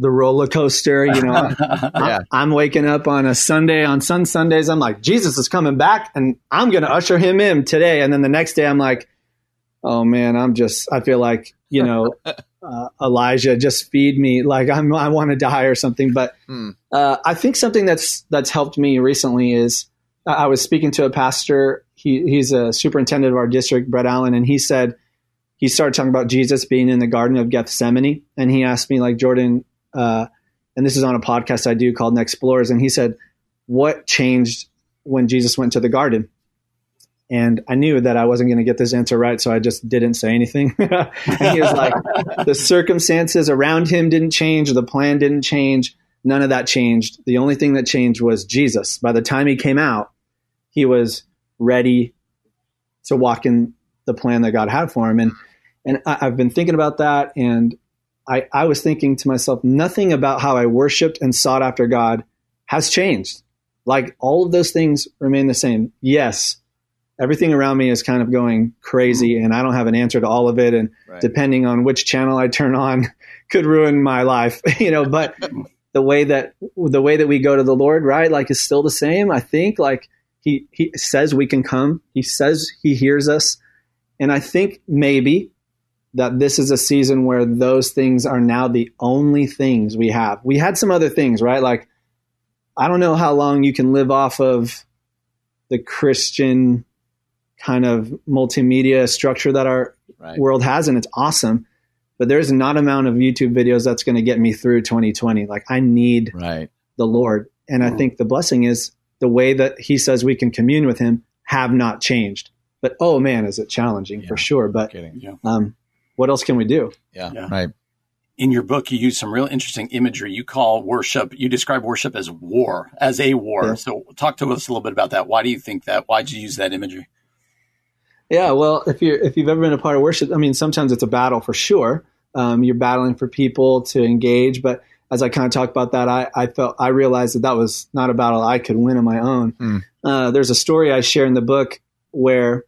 the roller coaster, you know. yeah. I'm waking up on a Sunday, on Sun Sundays, I'm like, Jesus is coming back and I'm going to usher him in today. And then the next day, I'm like, oh man, I'm just, I feel like, you know, uh, Elijah, just feed me. Like I'm, I want to die or something. But hmm. uh, I think something that's, that's helped me recently is I was speaking to a pastor. He, he's a superintendent of our district, Brett Allen, and he said, he started talking about Jesus being in the Garden of Gethsemane, and he asked me like Jordan, uh, and this is on a podcast I do called Explorers, and he said, "What changed when Jesus went to the garden?" And I knew that I wasn't going to get this answer right, so I just didn't say anything. and he was like, the circumstances around him didn't change, the plan didn't change, none of that changed. The only thing that changed was Jesus. By the time he came out, he was ready to walk in the plan that God had for him. And and I, have been thinking about that, and I, I was thinking to myself, nothing about how I worshipped and sought after God has changed. Like all of those things remain the same. Yes, everything around me is kind of going crazy, and I don't have an answer to all of it. And right. depending on which channel I turn on, could ruin my life, you know. But the way that the way that we go to the Lord, right, like is still the same. I think like he he says we can come. He says he hears us, and I think maybe that this is a season where those things are now the only things we have. We had some other things, right? Like, I don't know how long you can live off of the Christian kind of multimedia structure that our right. world has, and it's awesome. But there's not amount of YouTube videos that's going to get me through 2020. Like, I need right. the Lord. And mm. I think the blessing is the way that He says we can commune with Him have not changed. But oh man, is it challenging yeah. for sure. But um, what else can we do? Yeah, yeah. right. In your book, you use some real interesting imagery. You call worship, you describe worship as war, as a war. Yeah. So, talk to us a little bit about that. Why do you think that? Why did you use that imagery? Yeah, well, if you if you've ever been a part of worship, I mean, sometimes it's a battle for sure. Um, you're battling for people to engage, but as I kind of talked about that, I, I, felt I realized that that was not a battle I could win on my own. Mm. Uh, there's a story I share in the book where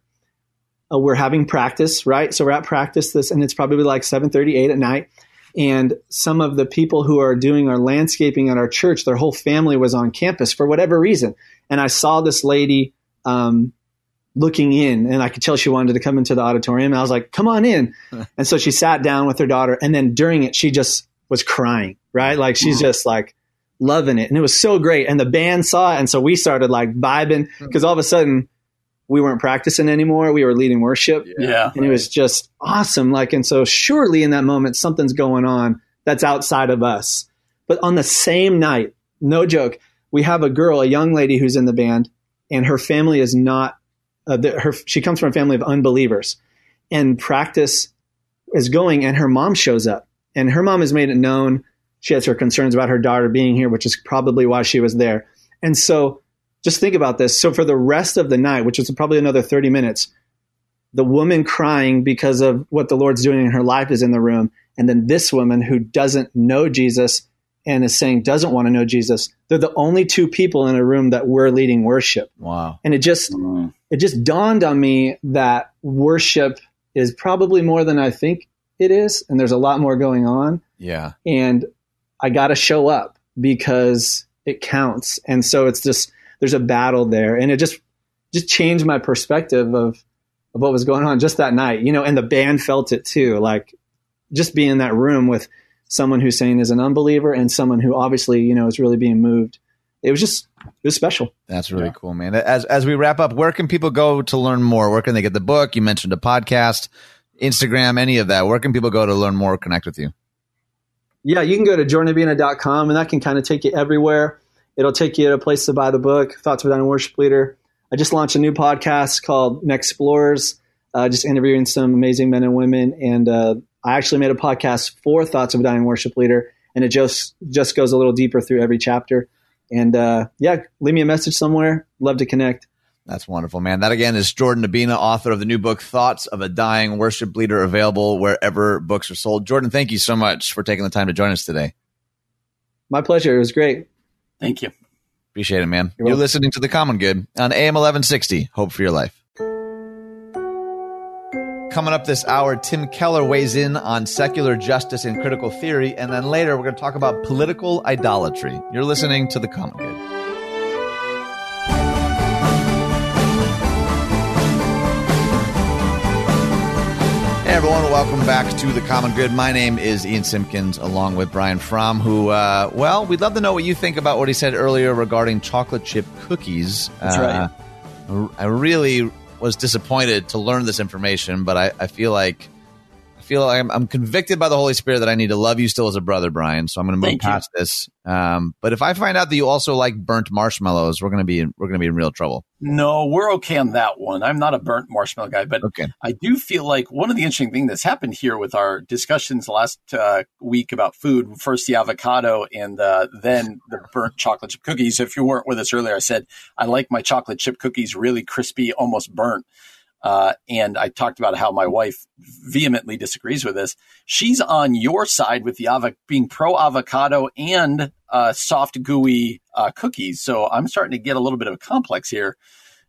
uh, we're having practice, right? So we're at practice this, and it's probably like 7:38 at night. And some of the people who are doing our landscaping at our church, their whole family was on campus for whatever reason. And I saw this lady um, looking in, and I could tell she wanted to come into the auditorium. And I was like, "Come on in." and so she sat down with her daughter, and then during it, she just was crying, right? Like she's just like loving it, and it was so great. And the band saw it, and so we started like vibing because all of a sudden we weren't practicing anymore. We were leading worship. Yeah. And it was just awesome. Like, and so surely in that moment, something's going on that's outside of us. But on the same night, no joke, we have a girl, a young lady who's in the band, and her family is not, uh, the, her, she comes from a family of unbelievers. And practice is going, and her mom shows up. And her mom has made it known. She has her concerns about her daughter being here, which is probably why she was there. And so just think about this. So for the rest of the night, which is probably another 30 minutes, the woman crying because of what the Lord's doing in her life is in the room. And then this woman who doesn't know Jesus and is saying doesn't want to know Jesus. They're the only two people in a room that were leading worship. Wow. And it just mm. it just dawned on me that worship is probably more than I think it is and there's a lot more going on. Yeah. And I got to show up because it counts. And so it's just there's a battle there, and it just just changed my perspective of of what was going on just that night. You know, and the band felt it too. Like just being in that room with someone who's saying is an unbeliever and someone who obviously you know is really being moved. It was just it was special. That's really yeah. cool, man. As as we wrap up, where can people go to learn more? Where can they get the book? You mentioned a podcast, Instagram, any of that. Where can people go to learn more, connect with you? Yeah, you can go to jordanabina.com and that can kind of take you everywhere. It'll take you to a place to buy the book, Thoughts of a Dying Worship Leader. I just launched a new podcast called Next Explorers, uh, just interviewing some amazing men and women. And uh, I actually made a podcast for Thoughts of a Dying Worship Leader, and it just just goes a little deeper through every chapter. And uh, yeah, leave me a message somewhere. Love to connect. That's wonderful, man. That again is Jordan Abina, author of the new book, Thoughts of a Dying Worship Leader, available wherever books are sold. Jordan, thank you so much for taking the time to join us today. My pleasure. It was great. Thank you. Appreciate it, man. You're, You're listening to The Common Good on AM 1160. Hope for your life. Coming up this hour, Tim Keller weighs in on secular justice and critical theory. And then later, we're going to talk about political idolatry. You're listening to The Common Good. Welcome back to The Common Good. My name is Ian Simpkins, along with Brian Fromm, who, uh, well, we'd love to know what you think about what he said earlier regarding chocolate chip cookies. That's uh, right. I really was disappointed to learn this information, but I, I feel like Feel I'm, I'm convicted by the Holy Spirit that I need to love you still as a brother, Brian. So I'm going to move Thank you. past this. Um, but if I find out that you also like burnt marshmallows, we're going to be in, we're going to be in real trouble. No, we're okay on that one. I'm not a burnt marshmallow guy, but Okay. I do feel like one of the interesting things that's happened here with our discussions last uh, week about food, first the avocado and uh, then the burnt chocolate chip cookies. If you weren't with us earlier, I said I like my chocolate chip cookies really crispy, almost burnt. Uh, and I talked about how my wife vehemently disagrees with this. She's on your side with the avo- being pro avocado and uh, soft, gooey uh, cookies. So I'm starting to get a little bit of a complex here.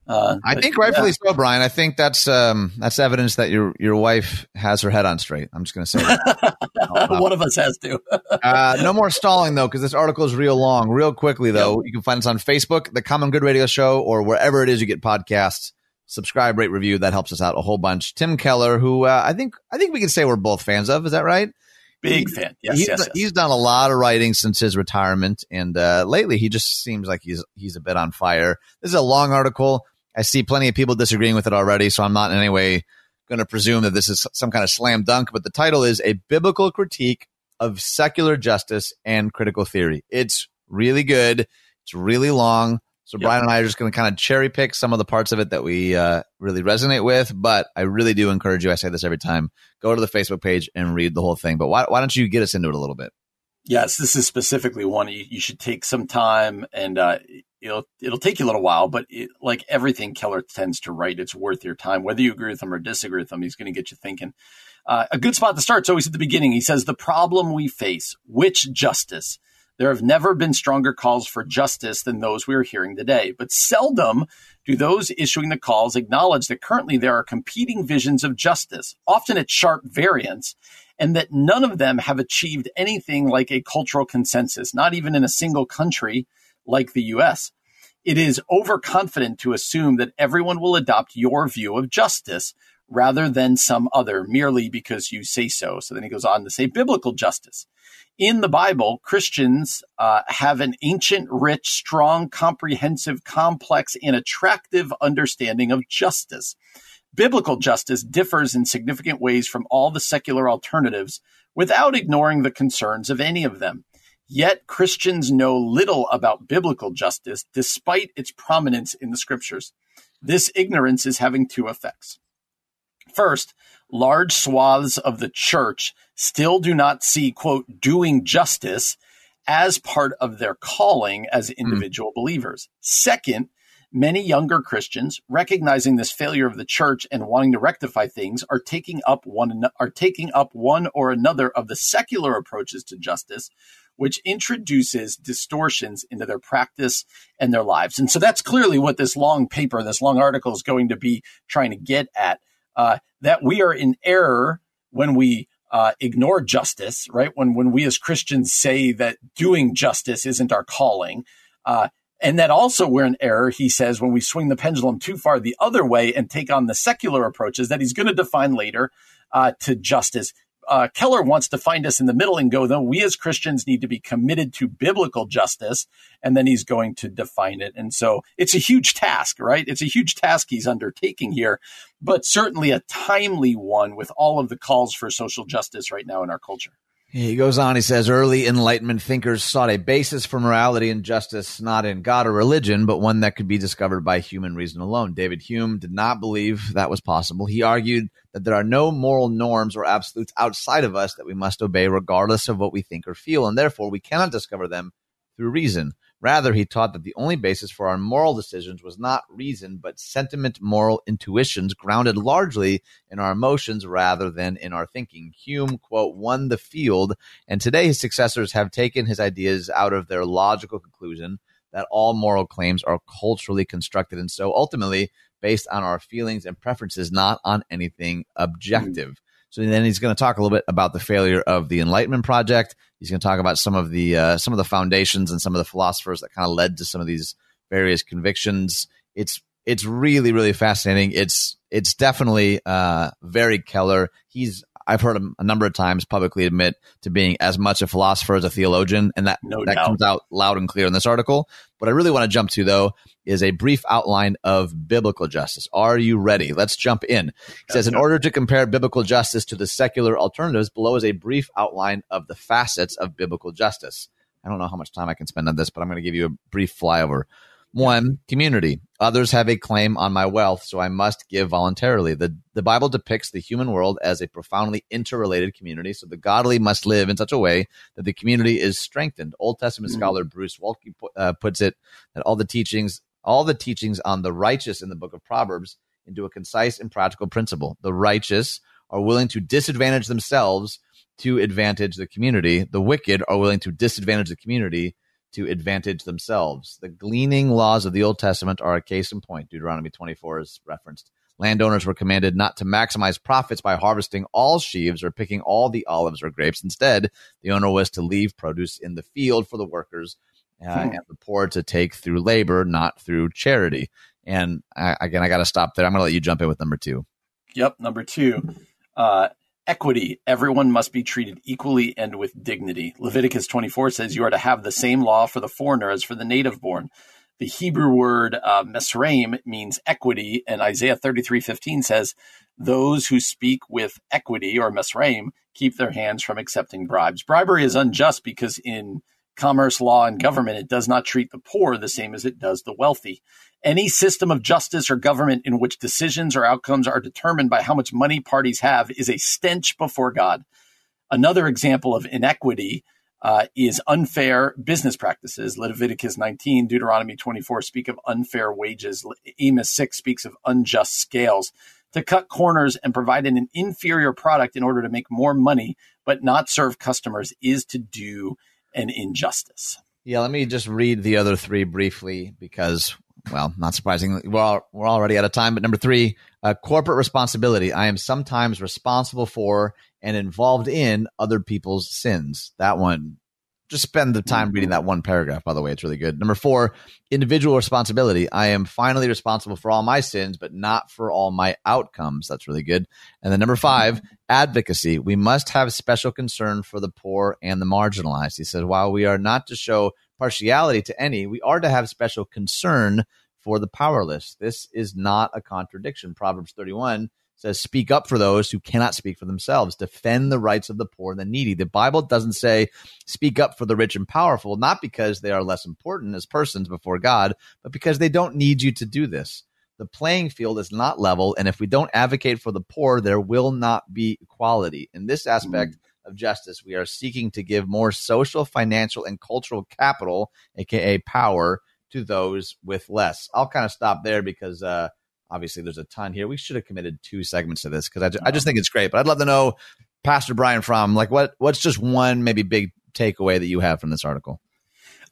Uh, I but think yeah. rightfully so, Brian. I think that's um, that's evidence that your your wife has her head on straight. I'm just going to say that. One of us has to. uh, no more stalling though, because this article is real long. Real quickly though, you can find us on Facebook, the Common Good Radio Show, or wherever it is you get podcasts. Subscribe, rate, review. That helps us out a whole bunch. Tim Keller, who uh, I think I think we can say we're both fans of. Is that right? Big fan. Yes, he's, yes, yes. he's done a lot of writing since his retirement, and uh, lately he just seems like he's he's a bit on fire. This is a long article. I see plenty of people disagreeing with it already, so I'm not in any way going to presume that this is some kind of slam dunk. But the title is a biblical critique of secular justice and critical theory. It's really good. It's really long. So Yep. Brian and I are just going to kind of cherry pick some of the parts of it that we uh, really resonate with. But I really do encourage you. I say this every time. Go to the Facebook page and read the whole thing. But why, why don't you get us into it a little bit? Yes, this is specifically one you, you should take some time, and uh, it'll it'll take you a little while. But it, like everything Keller tends to write, it's worth your time. Whether you agree with him or disagree with him, he's going to get you thinking. Uh, a good spot to start is always at the beginning. He says the problem we face, which justice. There have never been stronger calls for justice than those we are hearing today, but seldom do those issuing the calls acknowledge that currently there are competing visions of justice, often at sharp variance, and that none of them have achieved anything like a cultural consensus, not even in a single country like the US. It is overconfident to assume that everyone will adopt your view of justice rather than some other merely because you say so. So then he goes on to say biblical justice. In the Bible, Christians uh, have an ancient, rich, strong, comprehensive, complex, and attractive understanding of justice. Biblical justice differs in significant ways from all the secular alternatives without ignoring the concerns of any of them. Yet Christians know little about biblical justice despite its prominence in the scriptures. This ignorance is having two effects. First, large swaths of the church still do not see, quote, doing justice as part of their calling as hmm. individual believers. Second, many younger Christians, recognizing this failure of the church and wanting to rectify things, are taking up one are taking up one or another of the secular approaches to justice, which introduces distortions into their practice and their lives. And so that's clearly what this long paper, this long article is going to be trying to get at. Uh, that we are in error when we uh, ignore justice, right? When when we as Christians say that doing justice isn't our calling, uh, and that also we're in error, he says, when we swing the pendulum too far the other way and take on the secular approaches that he's going to define later uh, to justice. Uh, Keller wants to find us in the middle and go, though, we as Christians need to be committed to biblical justice. And then he's going to define it. And so it's a huge task, right? It's a huge task he's undertaking here, but certainly a timely one with all of the calls for social justice right now in our culture. He goes on, he says, early Enlightenment thinkers sought a basis for morality and justice not in God or religion, but one that could be discovered by human reason alone. David Hume did not believe that was possible. He argued that there are no moral norms or absolutes outside of us that we must obey regardless of what we think or feel, and therefore we cannot discover them through reason. Rather, he taught that the only basis for our moral decisions was not reason, but sentiment moral intuitions grounded largely in our emotions rather than in our thinking. Hume, quote, won the field, and today his successors have taken his ideas out of their logical conclusion that all moral claims are culturally constructed and so ultimately based on our feelings and preferences, not on anything objective. So then he's going to talk a little bit about the failure of the Enlightenment Project. He's going to talk about some of the uh, some of the foundations and some of the philosophers that kind of led to some of these various convictions. It's it's really really fascinating. It's it's definitely uh, very Keller. He's I've heard him a number of times publicly admit to being as much a philosopher as a theologian, and that No that doubt. comes out loud and clear in this article. What I really want to jump to though is a brief outline of biblical justice. Are you ready? Let's jump in. He says, in order to compare biblical justice to the secular alternatives, below is a brief outline of the facets of biblical justice. I don't know how much time I can spend on this, but I'm going to give you a brief flyover. One, community. Others have a claim on my wealth, so I must give voluntarily. The, the Bible depicts the human world as a profoundly interrelated community, so the godly must live in such a way that the community is strengthened. Old Testament Mhm. scholar Bruce Waltke uh, puts it that all the teachings, all the teachings on the righteous in the book of Proverbs into a concise and practical principle. The righteous are willing to disadvantage themselves to advantage the community. The wicked are willing to disadvantage the community to advantage themselves. The gleaning laws of the Old Testament are a case in point. Deuteronomy 24 is referenced. Landowners were commanded not to maximize profits by harvesting all sheaves or picking all the olives or grapes. Instead, the owner was to leave produce in the field for the workers uh, Hmm. and the poor to take through labor, not through charity. And I, again, I got to stop there. I'm going to let you jump in with number two. Yep. Number two, uh, equity. Everyone must be treated equally and with dignity. Leviticus 24 says you are to have the same law for the foreigner as for the native born. The Hebrew word uh, mesharim means equity, and Isaiah 33:15 says, "Those who speak with equity or mesharim keep their hands from accepting bribes." Bribery is unjust because in commerce law and government it does not treat the poor the same as it does the wealthy. Any system of justice or government in which decisions or outcomes are determined by how much money parties have is a stench before God. Another example of inequity uh, is unfair business practices. Leviticus 19, Deuteronomy 24 speak of unfair wages. Amos 6 speaks of unjust scales. To cut corners and provide an inferior product in order to make more money, but not serve customers, is to do an injustice. Yeah, let me just read the other three briefly because, well, not surprisingly, we're, all, we're already out of time. But number three, uh, corporate responsibility. I am sometimes responsible for and involved in other people's sins. That one, just spend the time reading mm-hmm. that one paragraph, by the way. It's really good. Number four, individual responsibility. I am finally responsible for all my sins, but not for all my outcomes. That's really good. And then number five, advocacy. We must have special concern for the poor and the marginalized. He says, while we are not to show partiality to any, we are to have special concern for the powerless. This is not a contradiction. Proverbs 31 says, Speak up for those who cannot speak for themselves, defend the rights of the poor and the needy. The Bible doesn't say, Speak up for the rich and powerful, not because they are less important as persons before God, but because they don't need you to do this. The playing field is not level, and if we don't advocate for the poor, there will not be equality. In this aspect, of justice. We are seeking to give more social, financial, and cultural capital, aka power, to those with less. I'll kind of stop there because uh, obviously there's a ton here. We should have committed two segments to this because I, ju- I just think it's great. But I'd love to know, Pastor Brian, from like what what's just one maybe big takeaway that you have from this article.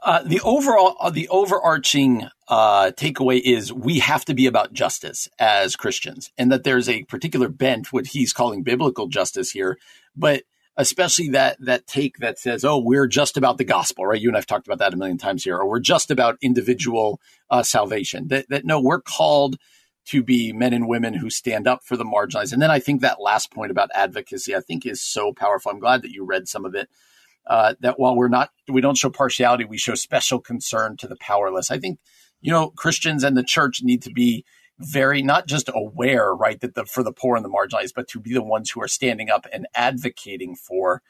Uh, the overall, uh, the overarching uh, takeaway is we have to be about justice as Christians, and that there's a particular bent, what he's calling biblical justice here, but especially that that take that says, "Oh, we're just about the gospel," right? You and I've talked about that a million times here, or we're just about individual uh, salvation. That that no, we're called to be men and women who stand up for the marginalized. And then I think that last point about advocacy, I think, is so powerful. I'm glad that you read some of it uh, that while we're not we don't show partiality we show special concern to the powerless i think you know christians and the church need to be very not just aware right that the for the poor and the marginalized but to be the ones who are standing up and advocating for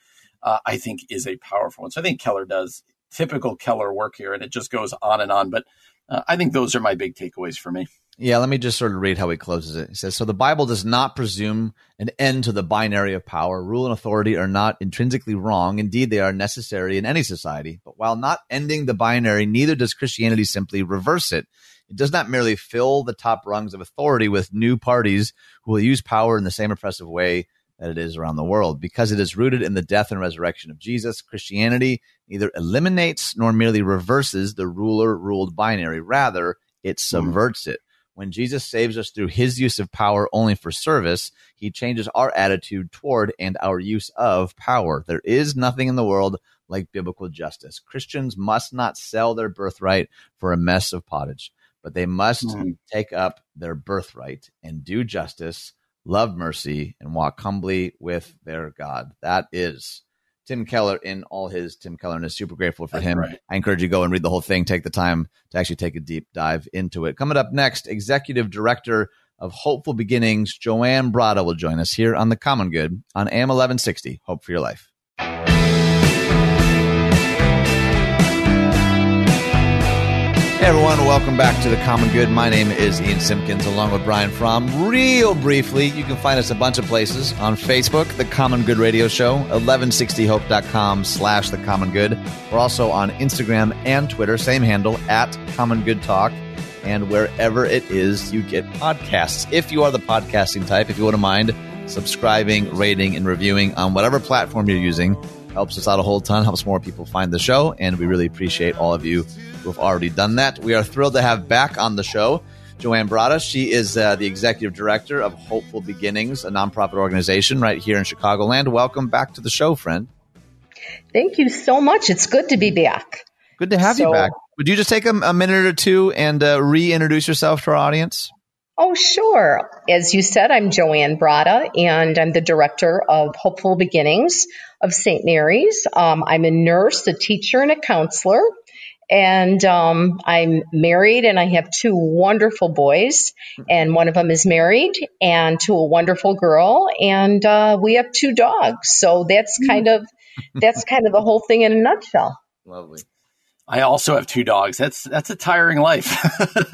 uh, i think is a powerful one so i think keller does typical keller work here and it just goes on and on but uh, i think those are my big takeaways for me Yeah, let me just sort of read how he closes it. He says, So the Bible does not presume an end to the binary of power. Rule and authority are not intrinsically wrong. Indeed, they are necessary in any society. But while not ending the binary, neither does Christianity simply reverse it. It does not merely fill the top rungs of authority with new parties who will use power in the same oppressive way that it is around the world. Because it is rooted in the death and resurrection of Jesus, Christianity neither eliminates nor merely reverses the ruler ruled binary. Rather, it subverts it. When Jesus saves us through his use of power only for service, he changes our attitude toward and our use of power. There is nothing in the world like biblical justice. Christians must not sell their birthright for a mess of pottage, but they must Mhm. take up their birthright and do justice love mercy, and walk humbly with their God. That is Tim Keller in all his Tim Kellerness. Super grateful for That's him. right. I encourage you to go and read the whole thing. Take the time to actually take a deep dive into it. Coming up next, Executive Director of Hopeful Beginnings, Joanne Bratta will join us here on The Common Good on AM 1160. Hope for your life. Hey everyone, welcome back to The Common Good. My name is Ian Simpkins along with Brian Fromm. Real briefly, you can find us a bunch of places on Facebook, The Common Good Radio Show, 1160hope.com slash The Common Good. We're also on Instagram and Twitter, same handle, at Common Good Talk, and wherever it is you get podcasts. If you are the podcasting type, if you wouldn't mind subscribing, rating, and reviewing on whatever platform you're using, helps us out a whole ton, helps more people find the show, and we really appreciate all of you who have already done that. We are thrilled to have back on the show Joanne Bratta. She is uh, the executive director of Hopeful Beginnings, a nonprofit organization right here in Chicagoland. Welcome back to the show, friend. Thank you so much. It's good to be back. Good to have you back. Would you just take a, a minute or two and uh, reintroduce yourself to our audience? Oh, sure. As you said, I'm Joanne Bratta, and I'm the director of Hopeful Beginnings of St. Mary's. Um, I'm a nurse, a teacher, and a counselor. And um, I'm married, and I have two wonderful boys, and one of them is married, and to a wonderful girl, and uh, we have two dogs. So that's kind of that's kind of the whole thing in a nutshell. Lovely. I also have two dogs. That's that's a tiring life.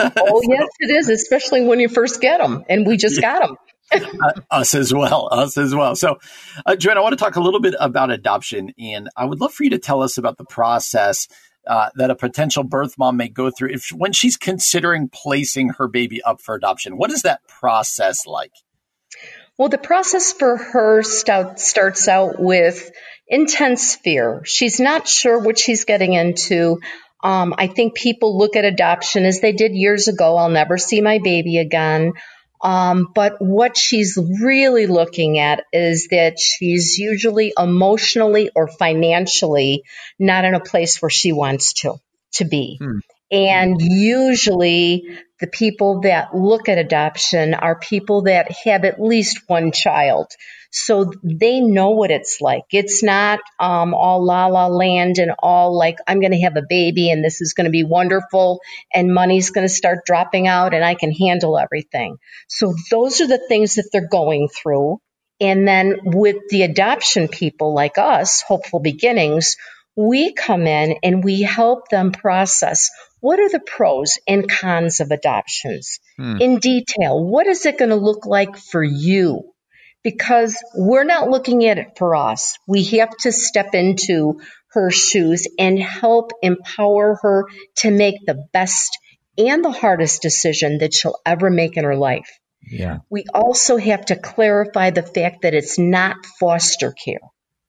Oh, yes, it is, especially when you first get them, and we just got them. us as well. Us as well. So, uh, Joanne, I want to talk a little bit about adoption, and I would love for you to tell us about the process uh, that a potential birth mom may go through if when she's considering placing her baby up for adoption. What is that process like? Well, the process for her starts out with intense fear. She's not sure what she's getting into. Um, I think people look at adoption as they did years ago. I'll never see my baby again. Um, but what she's really looking at is that she's usually emotionally or financially not in a place where she wants to to be. Hmm. And usually the people that look at adoption are people that have at least one child. So they know what it's like. It's not um, all la la land and all like, I'm going to have a baby and this is going to be wonderful and money's going to start dropping out and I can handle everything. So those are the things that they're going through. And then with the adoption people like us, Hopeful Beginnings, we come in and we help them process what are the pros and cons of adoptions Hmm. in detail. What is it going to look like for you? Because we're not looking at it for us. We have to step into her shoes and help empower her to make the best and the hardest decision that she'll ever make in her life. Yeah. We also have to clarify the fact that it's not foster care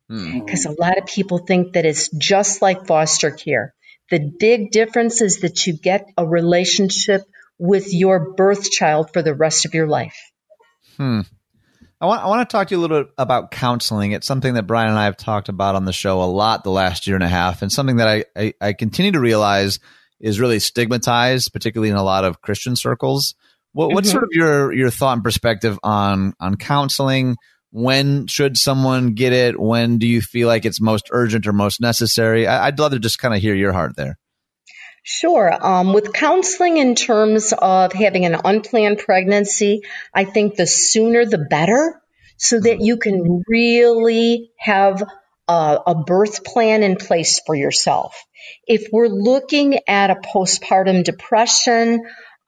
Hmm. because a lot of people think that it's just like foster care. The big difference is that you get a relationship with your birth child for the rest of your life. Hmm. I want, I want to talk to you a little bit about counseling. It's something that Brian and I have talked about on the show a lot the last year and a half, and something that I, I, I continue to realize is really stigmatized, particularly in a lot of Christian circles. What, What's Mhm. sort of your, your thought and perspective on, on counseling? When should someone get it? When do you feel like it's most urgent or most necessary? I, I'd love to just kind of hear your heart there. Sure. Um, with counseling in terms of having an unplanned pregnancy, I think the sooner the better so that you can really have a, a birth plan in place for yourself. If we're looking at a postpartum depression,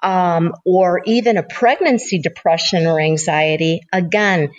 um, or even a pregnancy depression or anxiety, again,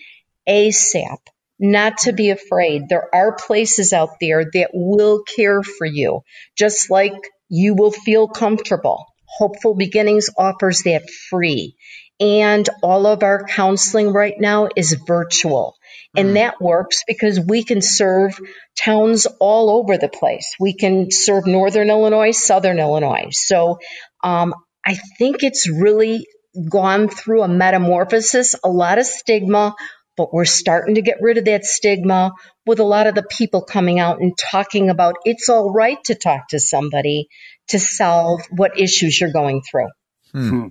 ASAP. Not to be afraid. There are places out there that will care for you, just like you will feel comfortable. Hopeful Beginnings offers that free. And all of our counseling right now is virtual. And that works because we can serve towns all over the place. We can serve Northern Illinois, Southern Illinois. So um, I think it's really gone through a metamorphosis, a lot of stigma, but we're starting to get rid of that stigma with a lot of the people coming out and talking about it's all right to talk to somebody to solve what issues you're going through. Hmm.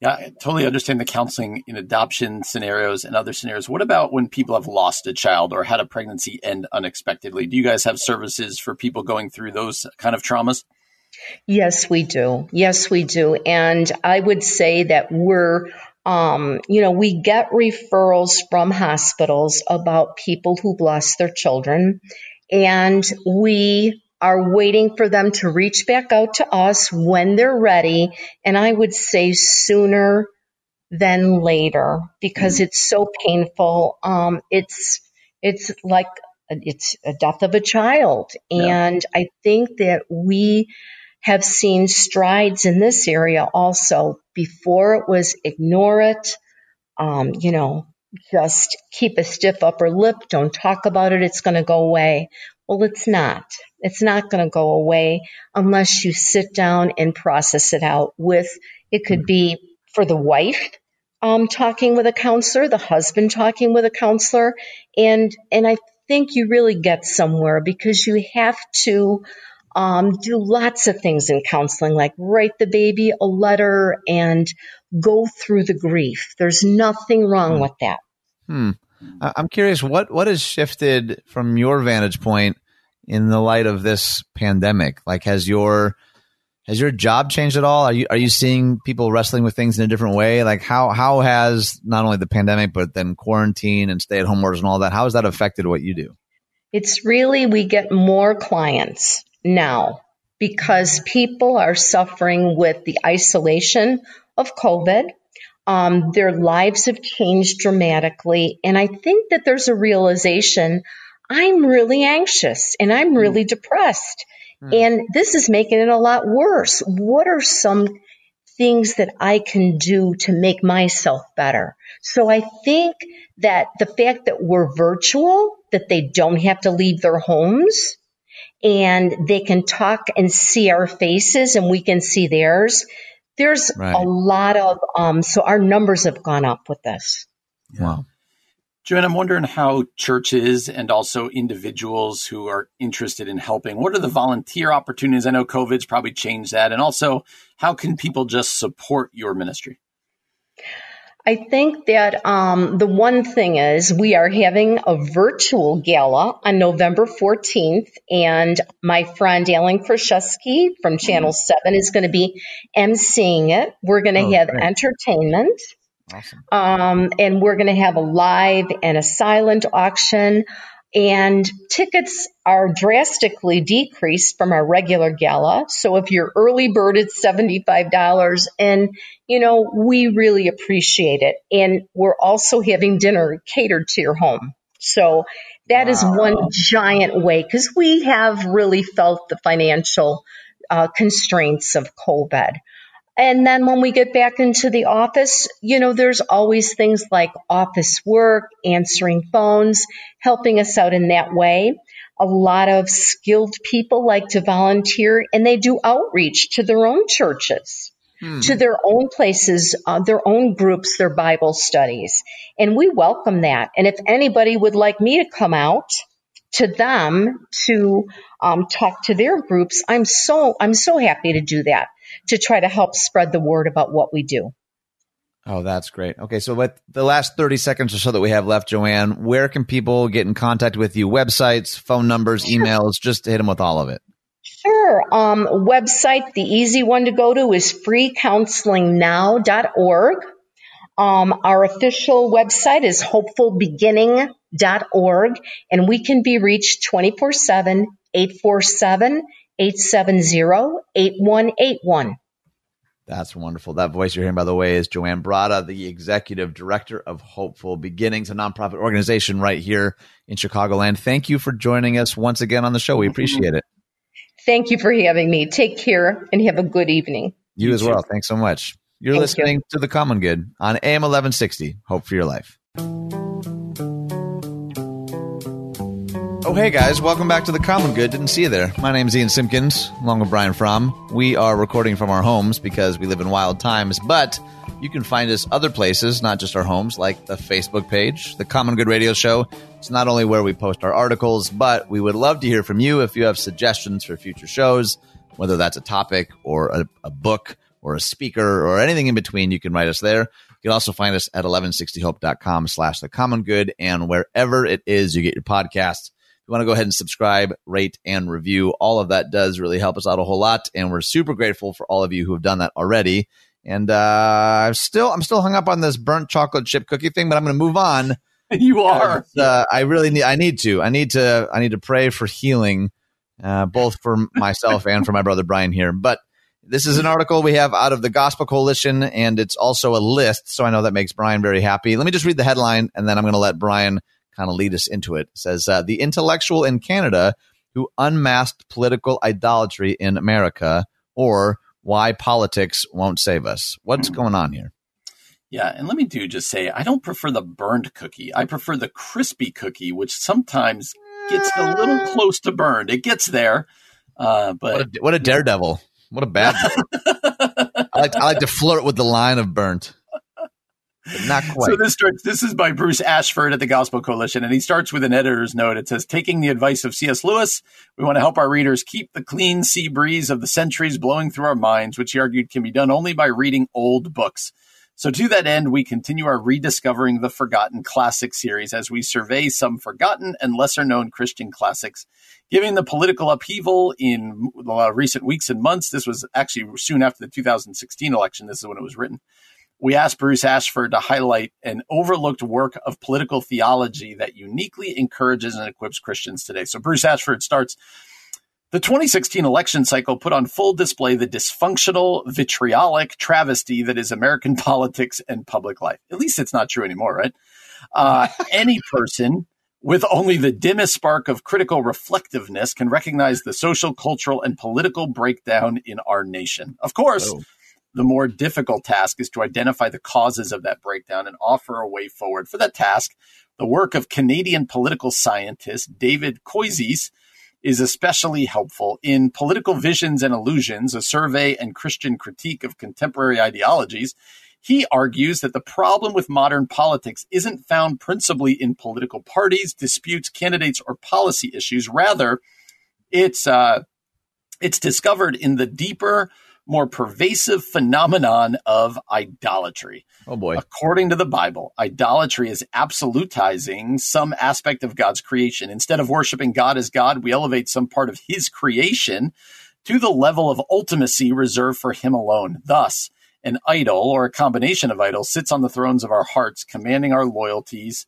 Yeah, I totally understand the counseling in adoption scenarios and other scenarios. What about when people have lost a child or had a pregnancy end unexpectedly? Do you guys have services for people going through those kind of traumas? Yes, we do. Yes, we do. And I would say that we're, um, you know, we get referrals from hospitals about people who've lost their children. And we are waiting for them to reach back out to us when they're ready. And I would say sooner than later because it's so painful. Um, it's, it's like, it's a death of a child. And. I think that we have seen strides in this area also. Before it was ignore it, um, you know, just keep a stiff upper lip, don't talk about it, it's going to go away. Well, it's not. It's not going to go away unless you sit down and process it out with, it could be for the wife, um, talking with a counselor, the husband talking with a counselor. And, and I think you really get somewhere because you have to, um, do lots of things in counseling, like write the baby a letter and go through the grief. There's nothing wrong hmm. with that. Hmm. I'm curious what what has shifted from your vantage point in the light of this pandemic. Like, has your has your job changed at all? Are you are you seeing people wrestling with things in a different way? Like, how how has not only the pandemic but then quarantine and stay at home orders and all that? How has that affected what you do? It's really we get more clients now because people are suffering with the isolation of COVID. Um, their lives have changed dramatically. And I think that there's a realization I'm really anxious and I'm really mm. depressed. Mm. And this is making it a lot worse. What are some things that I can do to make myself better? So I think that the fact that we're virtual, that they don't have to leave their homes and they can talk and see our faces and we can see theirs there's right. a lot of, um, so our numbers have gone up with this. Wow. Joanne, I'm wondering how churches and also individuals who are interested in helping, what are the volunteer opportunities? I know COVID's probably changed that. And also, how can people just support your ministry? I think that um, the one thing is we are having a virtual gala on November 14th, and my friend Alan Krashesky from Channel 7 is going to be emceeing it. We're going to oh, have great. entertainment. Awesome. Um, and we're going to have a live and a silent auction and tickets are drastically decreased from our regular gala. So if you're early bird, it's $75 and you know, we really appreciate it. And we're also having dinner catered to your home. So that wow. is one giant way because we have really felt the financial uh, constraints of COVID. And then when we get back into the office, you know, there's always things like office work, answering phones, helping us out in that way. A lot of skilled people like to volunteer and they do outreach to their own churches. Hmm. To their own places, uh, their own groups, their Bible studies. And we welcome that. And if anybody would like me to come out to them to um, talk to their groups, I'm so I'm so happy to do that to try to help spread the word about what we do. Oh, that's great. Okay, so with the last 30 seconds or so that we have left, Joanne, where can people get in contact with you? Websites, phone numbers, emails, just to hit them with all of it. Sure. Um, website, the easy one to go to is freecounselingnow.org. Um, our official website is hopefulbeginning.org, and we can be reached 24 7, 847 870 8181. That's wonderful. That voice you're hearing, by the way, is Joanne Bratta, the executive director of Hopeful Beginnings, a nonprofit organization right here in Chicagoland. Thank you for joining us once again on the show. We appreciate it. Thank you for having me. Take care and have a good evening. You, you as too. well. Thanks so much. You're Thank listening you. to The Common Good on AM 1160. Hope for your life. Oh, hey guys, welcome back to The Common Good. Didn't see you there. My name's Ian Simpkins, along with Brian Fromm. We are recording from our homes because we live in wild times, but you can find us other places, not just our homes, like the Facebook page, The Common Good Radio Show. It's not only where we post our articles, but we would love to hear from you if you have suggestions for future shows, whether that's a topic or a, a book or a speaker or anything in between, you can write us there. You can also find us at 1160hope.com slash the common good and wherever it is you get your podcasts. You want to go ahead and subscribe, rate, and review, all of that does really help us out a whole lot. And we're super grateful for all of you who have done that already. And uh, I'm still I'm still hung up on this burnt chocolate chip cookie thing, but I'm going to move on. You are. Uh, I really need. I need to. I need to. I need to pray for healing, uh, both for myself and for my brother Brian here. But this is an article we have out of the Gospel Coalition, and it's also a list. So I know that makes Brian very happy. Let me just read the headline, and then I'm going to let Brian kind of lead us into it. it says uh, the intellectual in Canada who unmasked political idolatry in America, or why politics won't save us. What's going on here? Yeah, and let me do just say I don't prefer the burned cookie. I prefer the crispy cookie, which sometimes gets a little close to burned. It gets there, uh, but what a, what a daredevil! What a bad. I like I like to flirt with the line of burnt. Not quite. So this starts. This is by Bruce Ashford at the Gospel Coalition, and he starts with an editor's note. It says, "Taking the advice of C.S. Lewis, we want to help our readers keep the clean sea breeze of the centuries blowing through our minds, which he argued can be done only by reading old books." So, to that end, we continue our Rediscovering the Forgotten Classic series as we survey some forgotten and lesser known Christian classics. Given the political upheaval in uh, recent weeks and months, this was actually soon after the 2016 election. This is when it was written. We asked Bruce Ashford to highlight an overlooked work of political theology that uniquely encourages and equips Christians today. So, Bruce Ashford starts the 2016 election cycle put on full display the dysfunctional, vitriolic travesty that is American politics and public life. At least it's not true anymore, right? Uh, any person with only the dimmest spark of critical reflectiveness can recognize the social, cultural, and political breakdown in our nation. Of course, oh. The more difficult task is to identify the causes of that breakdown and offer a way forward. For that task, the work of Canadian political scientist David Koyzis is especially helpful in Political Visions and Illusions, a survey and Christian critique of contemporary ideologies. He argues that the problem with modern politics isn't found principally in political parties, disputes, candidates, or policy issues. Rather, it's uh, it's discovered in the deeper, more pervasive phenomenon of idolatry. Oh boy. According to the Bible, idolatry is absolutizing some aspect of God's creation. Instead of worshiping God as God, we elevate some part of his creation to the level of ultimacy reserved for him alone. Thus, an idol or a combination of idols sits on the thrones of our hearts, commanding our loyalties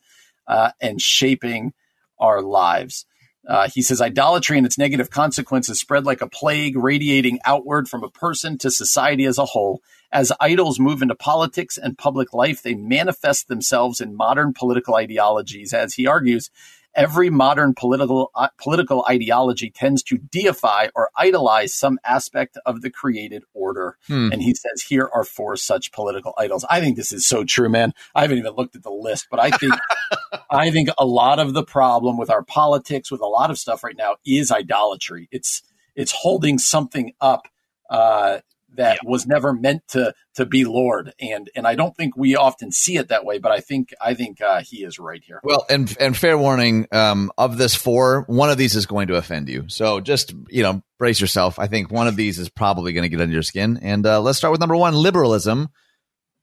uh, and shaping our lives. Uh, he says idolatry and its negative consequences spread like a plague, radiating outward from a person to society as a whole. As idols move into politics and public life, they manifest themselves in modern political ideologies. As he argues, every modern political uh, political ideology tends to deify or idolize some aspect of the created order. Hmm. And he says here are four such political idols. I think this is so true, man. I haven't even looked at the list, but I think I think a lot of the problem with our politics, with a lot of stuff right now, is idolatry. It's it's holding something up uh, that yeah. was never meant to to be Lord, and and I don't think we often see it that way. But I think I think uh, he is right here. Well, and and fair warning um, of this four, one of these is going to offend you. So just you know brace yourself. I think one of these is probably going to get under your skin. And uh, let's start with number one: liberalism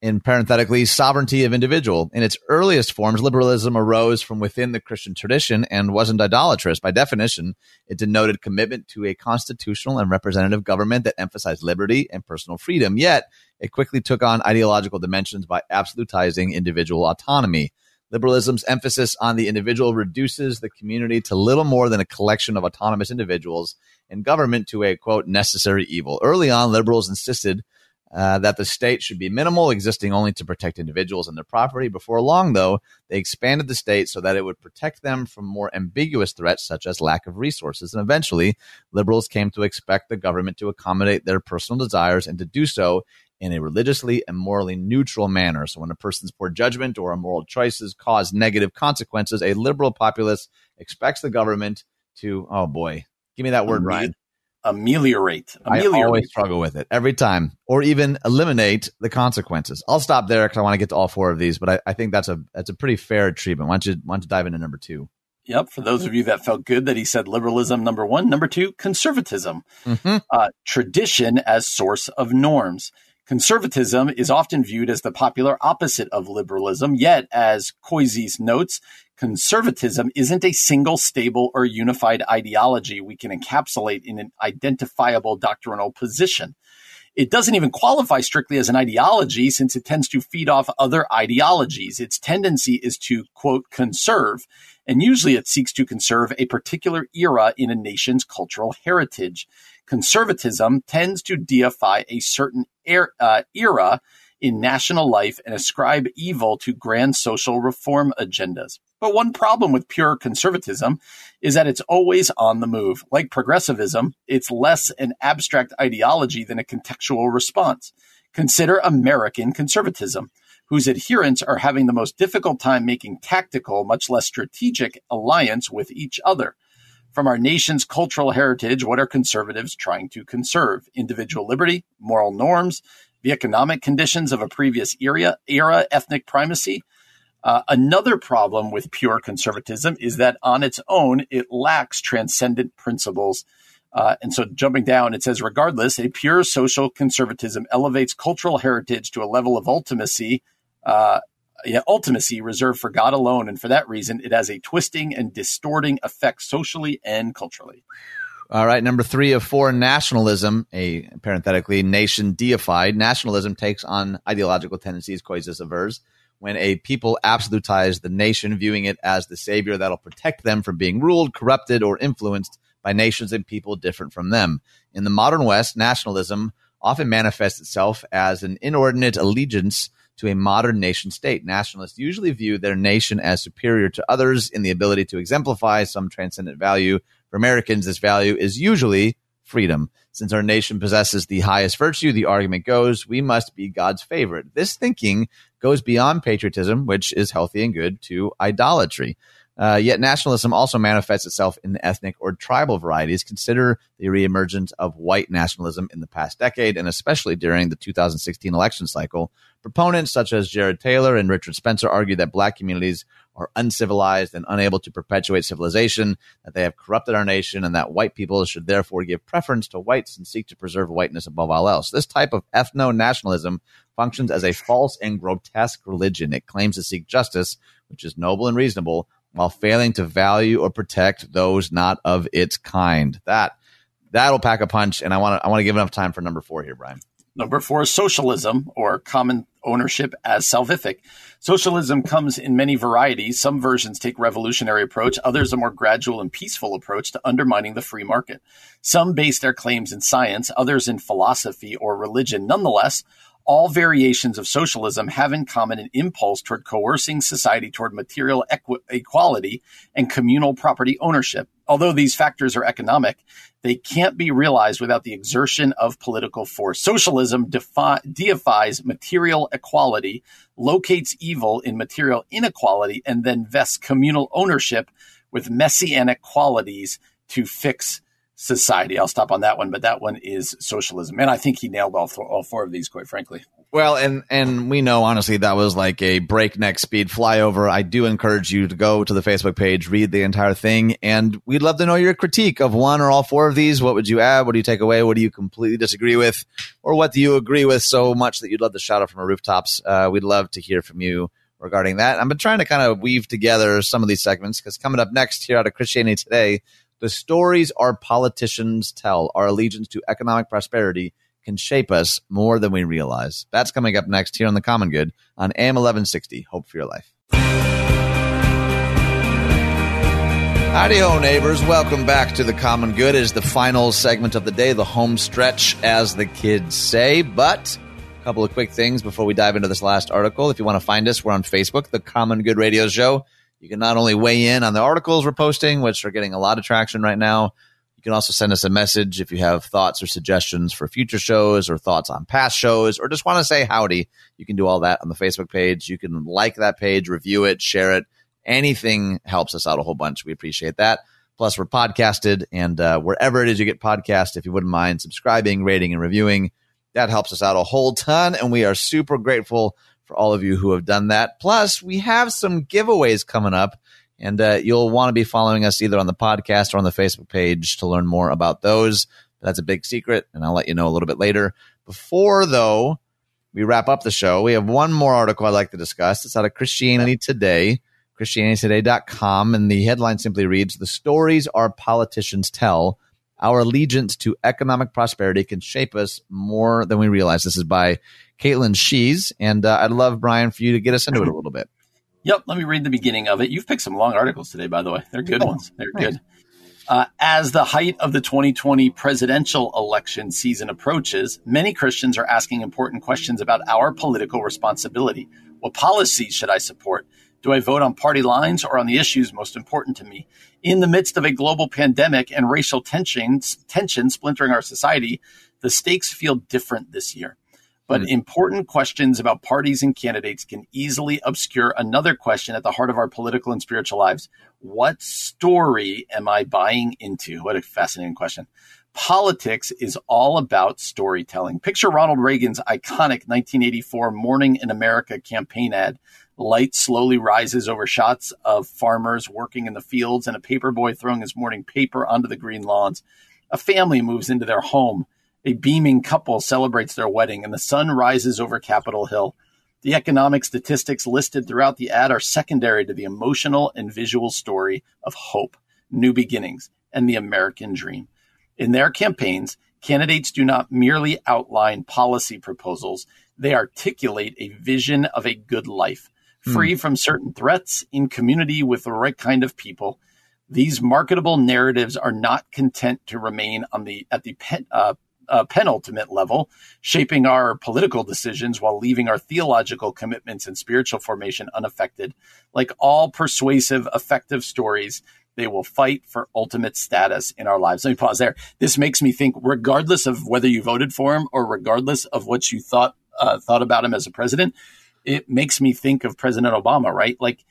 in parenthetically sovereignty of individual. In its earliest forms, liberalism arose from within the Christian tradition and wasn't idolatrous. By definition, it denoted commitment to a constitutional and representative government that emphasized liberty and personal freedom. Yet, it quickly took on ideological dimensions by absolutizing individual autonomy. Liberalism's emphasis on the individual reduces the community to little more than a collection of autonomous individuals and government to a quote necessary evil. Early on, liberals insisted uh, that the state should be minimal, existing only to protect individuals and their property. Before long, though, they expanded the state so that it would protect them from more ambiguous threats such as lack of resources. And eventually, liberals came to expect the government to accommodate their personal desires and to do so in a religiously and morally neutral manner. So when a person's poor judgment or immoral choices cause negative consequences, a liberal populace expects the government to, oh boy, give me that word, Ryan ameliorate. ameliorate. I always struggle with it every time, or even eliminate the consequences. I'll stop there because I want to get to all four of these, but I, I, think that's a that's a pretty fair treatment. Why don't you why don't you dive into number two? Yep. For those of you that felt good that he said liberalism, number one. Number two, conservatism. Mm-hmm. Uh, tradition as source of norms. Conservatism is often viewed as the popular opposite of liberalism, yet, as Koyzis notes, conservatism isn't a single, stable, or unified ideology we can encapsulate in an identifiable doctrinal position. It doesn't even qualify strictly as an ideology since it tends to feed off other ideologies. Its tendency is to, quote, conserve, and usually it seeks to conserve a particular era in a nation's cultural heritage conservatism tends to deify a certain er, uh, era in national life and ascribe evil to grand social reform agendas. But one problem with pure conservatism is that it's always on the move. Like progressivism, it's less an abstract ideology than a contextual response. Consider American conservatism, whose adherents are having the most difficult time making tactical, much less strategic alliance with each other. From our nation's cultural heritage, what are conservatives trying to conserve? Individual liberty, moral norms, the economic conditions of a previous era, era ethnic primacy. Uh, another problem with pure conservatism is that on its own, it lacks transcendent principles. Uh, and so jumping down, it says, regardless, a pure social conservatism elevates cultural heritage to a level of ultimacy uh, yeah, ultimacy reserved for God alone. And for that reason, it has a twisting and distorting effect socially and culturally. All right, number three of four, nationalism, a parenthetically nation deified. Nationalism takes on ideological tendencies, Koyzis avers, when a people absolutize the nation, viewing it as the savior that'll protect them from being ruled, corrupted, or influenced by nations and people different from them. In the modern West, nationalism often manifests itself as an inordinate allegiance to a modern nation state. Nationalists usually view their nation as superior to others in the ability to exemplify some transcendent value. For Americans, this value is usually freedom. Since our nation possesses the highest virtue, the argument goes, we must be God's favorite. This thinking goes beyond patriotism, which is healthy and good, to idolatry. Uh, yet nationalism also manifests itself in ethnic or tribal varieties. Consider the reemergence of white nationalism in the past decade, and especially during the 2016 election cycle. Proponents such as Jared Taylor and Richard Spencer argue that black communities are uncivilized and unable to perpetuate civilization, that they have corrupted our nation, and that white people should therefore give preference to whites and seek to preserve whiteness above all else. This type of ethno nationalism functions as a false and grotesque religion. It claims to seek justice, which is noble and reasonable, while failing to value or protect those not of its kind. That that'll pack a punch, and I want to I want to give enough time for number four here, Brian. Number four is socialism or common ownership as salvific. Socialism comes in many varieties. Some versions take revolutionary approach, others a more gradual and peaceful approach to undermining the free market. Some base their claims in science, others in philosophy or religion. Nonetheless, all variations of socialism have in common an impulse toward coercing society toward material equ- equality and communal property ownership. Although these factors are economic, they can't be realized without the exertion of political force. Socialism defi- deifies material equality, locates evil in material inequality, and then vests communal ownership with messianic qualities to fix society. I'll stop on that one, but that one is socialism, and I think he nailed all, th- all four of these, quite frankly. Well, and and we know honestly that was like a breakneck speed flyover. I do encourage you to go to the Facebook page, read the entire thing, and we'd love to know your critique of one or all four of these. What would you add? What do you take away? What do you completely disagree with, or what do you agree with so much that you'd love to shout out from our rooftops? Uh, we'd love to hear from you regarding that. I've been trying to kind of weave together some of these segments because coming up next here out of Christianity Today the stories our politicians tell, our allegiance to economic prosperity, can shape us more than we realize. That's coming up next here on The Common Good on AM 1160. Hope for your life. Howdy ho, neighbors. Welcome back to The Common Good. It is the final segment of the day, the home stretch, as the kids say. But a couple of quick things before we dive into this last article. If you want to find us, we're on Facebook, The Common Good Radio Show. You can not only weigh in on the articles we're posting, which are getting a lot of traction right now, you can also send us a message if you have thoughts or suggestions for future shows or thoughts on past shows or just want to say howdy. You can do all that on the Facebook page. You can like that page, review it, share it. Anything helps us out a whole bunch. We appreciate that. Plus, we're podcasted, and uh, wherever it is you get podcast, if you wouldn't mind subscribing, rating, and reviewing, that helps us out a whole ton. And we are super grateful for all of you who have done that. Plus, we have some giveaways coming up, and uh, you'll want to be following us either on the podcast or on the Facebook page to learn more about those. That's a big secret, and I'll let you know a little bit later. Before, though, we wrap up the show, we have one more article I'd like to discuss. It's out of Christianity Today, ChristianityToday.com, and the headline simply reads The stories our politicians tell. Our allegiance to economic prosperity can shape us more than we realize. This is by Kaitlyn Schiess, and uh, I'd love, Brian, for you to get us into it a little bit. Yep, let me read the beginning of it. You've picked some long articles today, by the way. They're good ones. They're good. Uh, as the height of the 2020 presidential election season approaches, many Christians are asking important questions about our political responsibility. What policies should I support? Do I vote on party lines or on the issues most important to me? In the midst of a global pandemic and racial tensions, tension splintering our society, the stakes feel different this year. But mm. important questions about parties and candidates can easily obscure another question at the heart of our political and spiritual lives. What story am I buying into? What a fascinating question. Politics is all about storytelling. Picture Ronald Reagan's iconic 1984 Morning in America campaign ad. Light slowly rises over shots of farmers working in the fields and a paper boy throwing his morning paper onto the green lawns. A family moves into their home. A beaming couple celebrates their wedding and the sun rises over Capitol Hill. The economic statistics listed throughout the ad are secondary to the emotional and visual story of hope, new beginnings, and the American dream. In their campaigns, candidates do not merely outline policy proposals, they articulate a vision of a good life, hmm. free mm. from certain threats, in community with the right kind of people. These marketable narratives are not content to remain on the at the uh, uh, penultimate level, shaping our political decisions while leaving our theological commitments and spiritual formation unaffected. Like all persuasive, effective stories, they will fight for ultimate status in our lives. Let me pause there. This makes me think, regardless of whether you voted for him or regardless of what you thought uh, thought about him as a president, it makes me think of President Obama. Right, like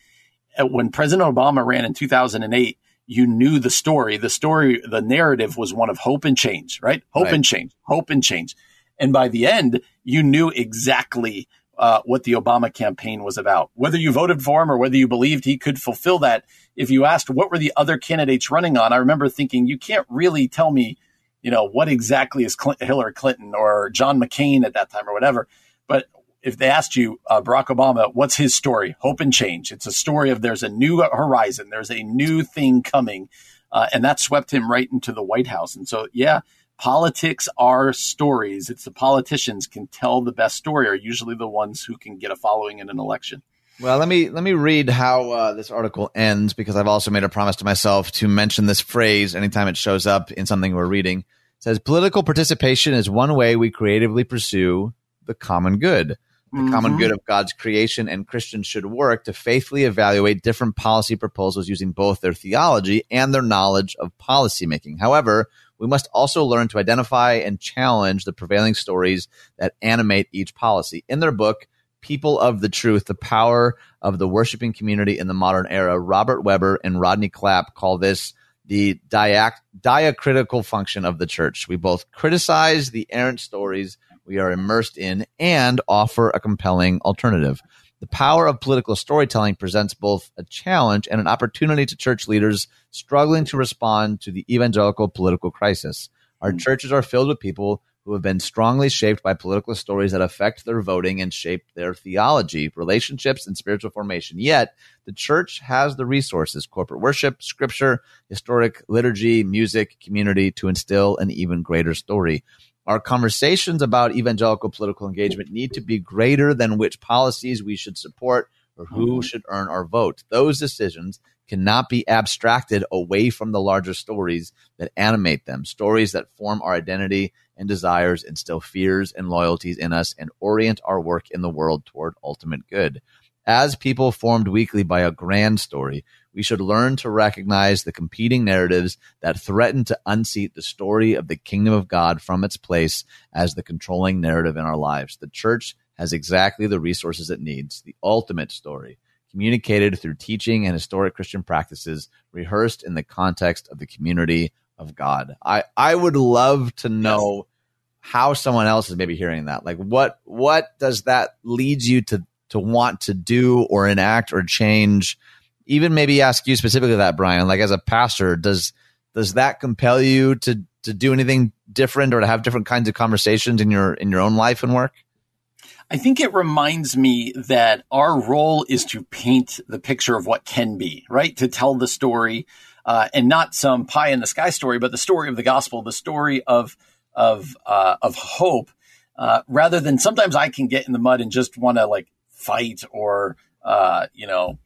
uh, when President Obama ran in 2008 you knew the story. The story, the narrative was one of hope and change, right? Hope right. and change, hope and change. And by the end, you knew exactly uh, what the Obama campaign was about. Whether you voted for him or whether you believed he could fulfill that, if you asked what were the other candidates running on, I remember thinking, you can't really tell me, you know, what exactly is Clinton, Hillary Clinton or John McCain at that time or whatever. But if they asked you, uh, Barack Obama, what's his story? Hope and change. It's a story of there's a new horizon, there's a new thing coming. Uh, and that swept him right into the White House. And so, yeah, politics are stories. It's the politicians can tell the best story are usually the ones who can get a following in an election. Well, let me let me read how uh, this article ends because I've also made a promise to myself to mention this phrase anytime it shows up in something we're reading. It says political participation is one way we creatively pursue the common good the mm-hmm. common good of God's creation, and Christians should work to faithfully evaluate different policy proposals using both their theology and their knowledge of policymaking. However, we must also learn to identify and challenge the prevailing stories that animate each policy. In their book, People of the Truth, the Power of the Worshiping Community in the Modern Era, Robert Webber and Rodney Clapp call this the diac- diacritical function of the church. We both criticize the errant stories we are immersed in and offer a compelling alternative. The power of political storytelling presents both a challenge and an opportunity to church leaders struggling to respond to the evangelical political crisis. Our hmm. churches are filled with people who have been strongly shaped by political stories that affect their voting and shape their theology, relationships, and spiritual formation. Yet, the church has the resources corporate worship, scripture, historic liturgy, music, community to instill an even greater story. Our conversations about evangelical political engagement need to be greater than which policies we should support or who mm-hmm. should earn our vote. Those decisions cannot be abstracted away from the larger stories that animate them, stories that form our identity and desires, instill fears and loyalties in us, and orient our work in the world toward ultimate good. As people formed weekly by a grand story, we should learn to recognize the competing narratives that threaten to unseat the story of the kingdom of God from its place as the controlling narrative in our lives. The church has exactly the resources it needs, the ultimate story, communicated through teaching and historic Christian practices, rehearsed in the context of the community of God. I, I would love to know how someone else is maybe hearing that. Like what what does that lead you to to want to do or enact or change even maybe ask you specifically that, Brian, like as a pastor, does does that compel you to to do anything different or to have different kinds of conversations in your in your own life and work? I think it reminds me that our role is to paint the picture of what can be, right? To tell the story, uh, and not some pie in the sky story, but the story of the gospel, the story of of uh, of hope, uh, rather than sometimes I can get in the mud and just want to like fight or uh, you know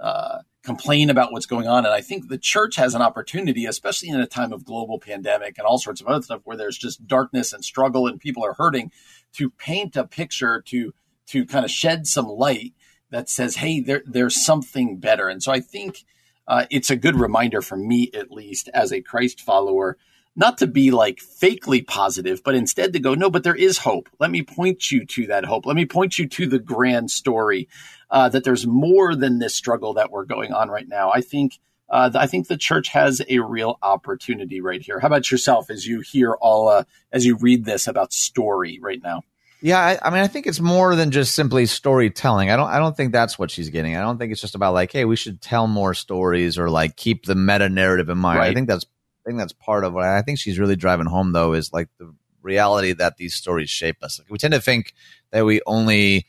uh, complain about what's going on. And I think the church has an opportunity, especially in a time of global pandemic and all sorts of other stuff where there's just darkness and struggle and people are hurting, to paint a picture to to kind of shed some light that says, hey, there, there's something better. And so I think uh, it's a good reminder for me, at least, as a Christ follower, not to be like fakely positive, but instead to go, no, but there is hope. Let me point you to that hope. Let me point you to the grand story uh, that there's more than this struggle that we're going on right now. I think. Uh, I think the church has a real opportunity right here. How about yourself as you hear all, uh, as you read this about story right now? Yeah, I, I, mean, I think it's more than just simply storytelling. I don't, I don't think that's what she's getting. I don't think it's just about like, hey, we should tell more stories or like keep the meta narrative in mind. Right. I think that's think that's part of what I think she's really driving home though is like the reality that these stories shape us. Like we tend to think that we only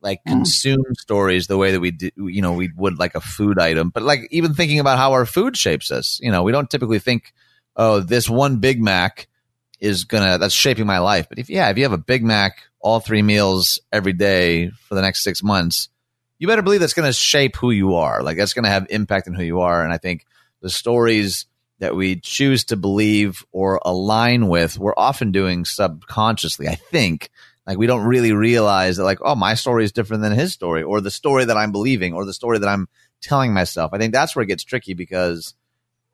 like mm. consume stories the way that we do, you know, we would like a food item, but like even thinking about how our food shapes us, you know, we don't typically think, oh, this one Big Mac is gonna that's shaping my life. But if yeah, if you have a Big Mac all three meals every day for the next six months, you better believe that's gonna shape who you are. Like that's gonna have impact on who you are. And I think the stories that we choose to believe or align with, we're often doing subconsciously, I think. Like we don't really realize that like, oh, my story is different than his story or the story that I'm believing or the story that I'm telling myself. I think that's where it gets tricky because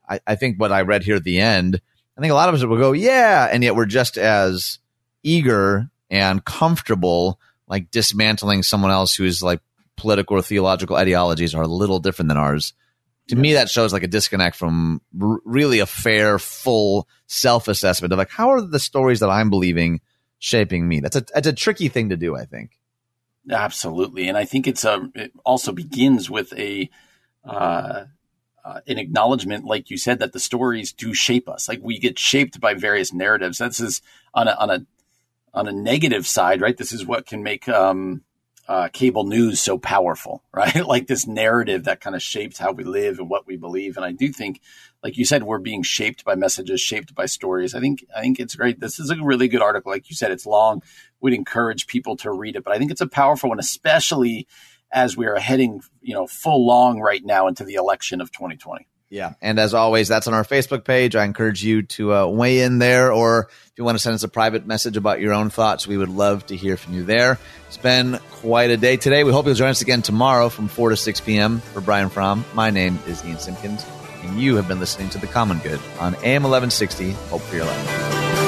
I, I think what I read here at the end, I think a lot of us will go, yeah, and yet we're just as eager and comfortable like dismantling someone else who's like political or theological ideologies are a little different than ours to me that shows like a disconnect from r- really a fair full self-assessment of like how are the stories that i'm believing shaping me? That's a that's a tricky thing to do i think. Absolutely. And i think it's a um, it also begins with a uh, uh, an acknowledgement like you said that the stories do shape us. Like we get shaped by various narratives. That's is on a on a on a negative side right? This is what can make um uh, cable news so powerful, right? like this narrative that kind of shapes how we live and what we believe. And I do think, like you said, we're being shaped by messages, shaped by stories. I think I think it's great. This is a really good article. Like you said, it's long. We'd encourage people to read it, but I think it's a powerful one, especially as we are heading, you know, full long right now into the election of 2020. Yeah. And as always, that's on our Facebook page. I encourage you to uh, weigh in there, or if you want to send us a private message about your own thoughts, we would love to hear from you there. It's been quite a day today. We hope you'll join us again tomorrow from 4 to 6 p.m. For Brian Fromm, my name is Ian Simpkins, and you have been listening to The Common Good on AM 1160. Hope for your life.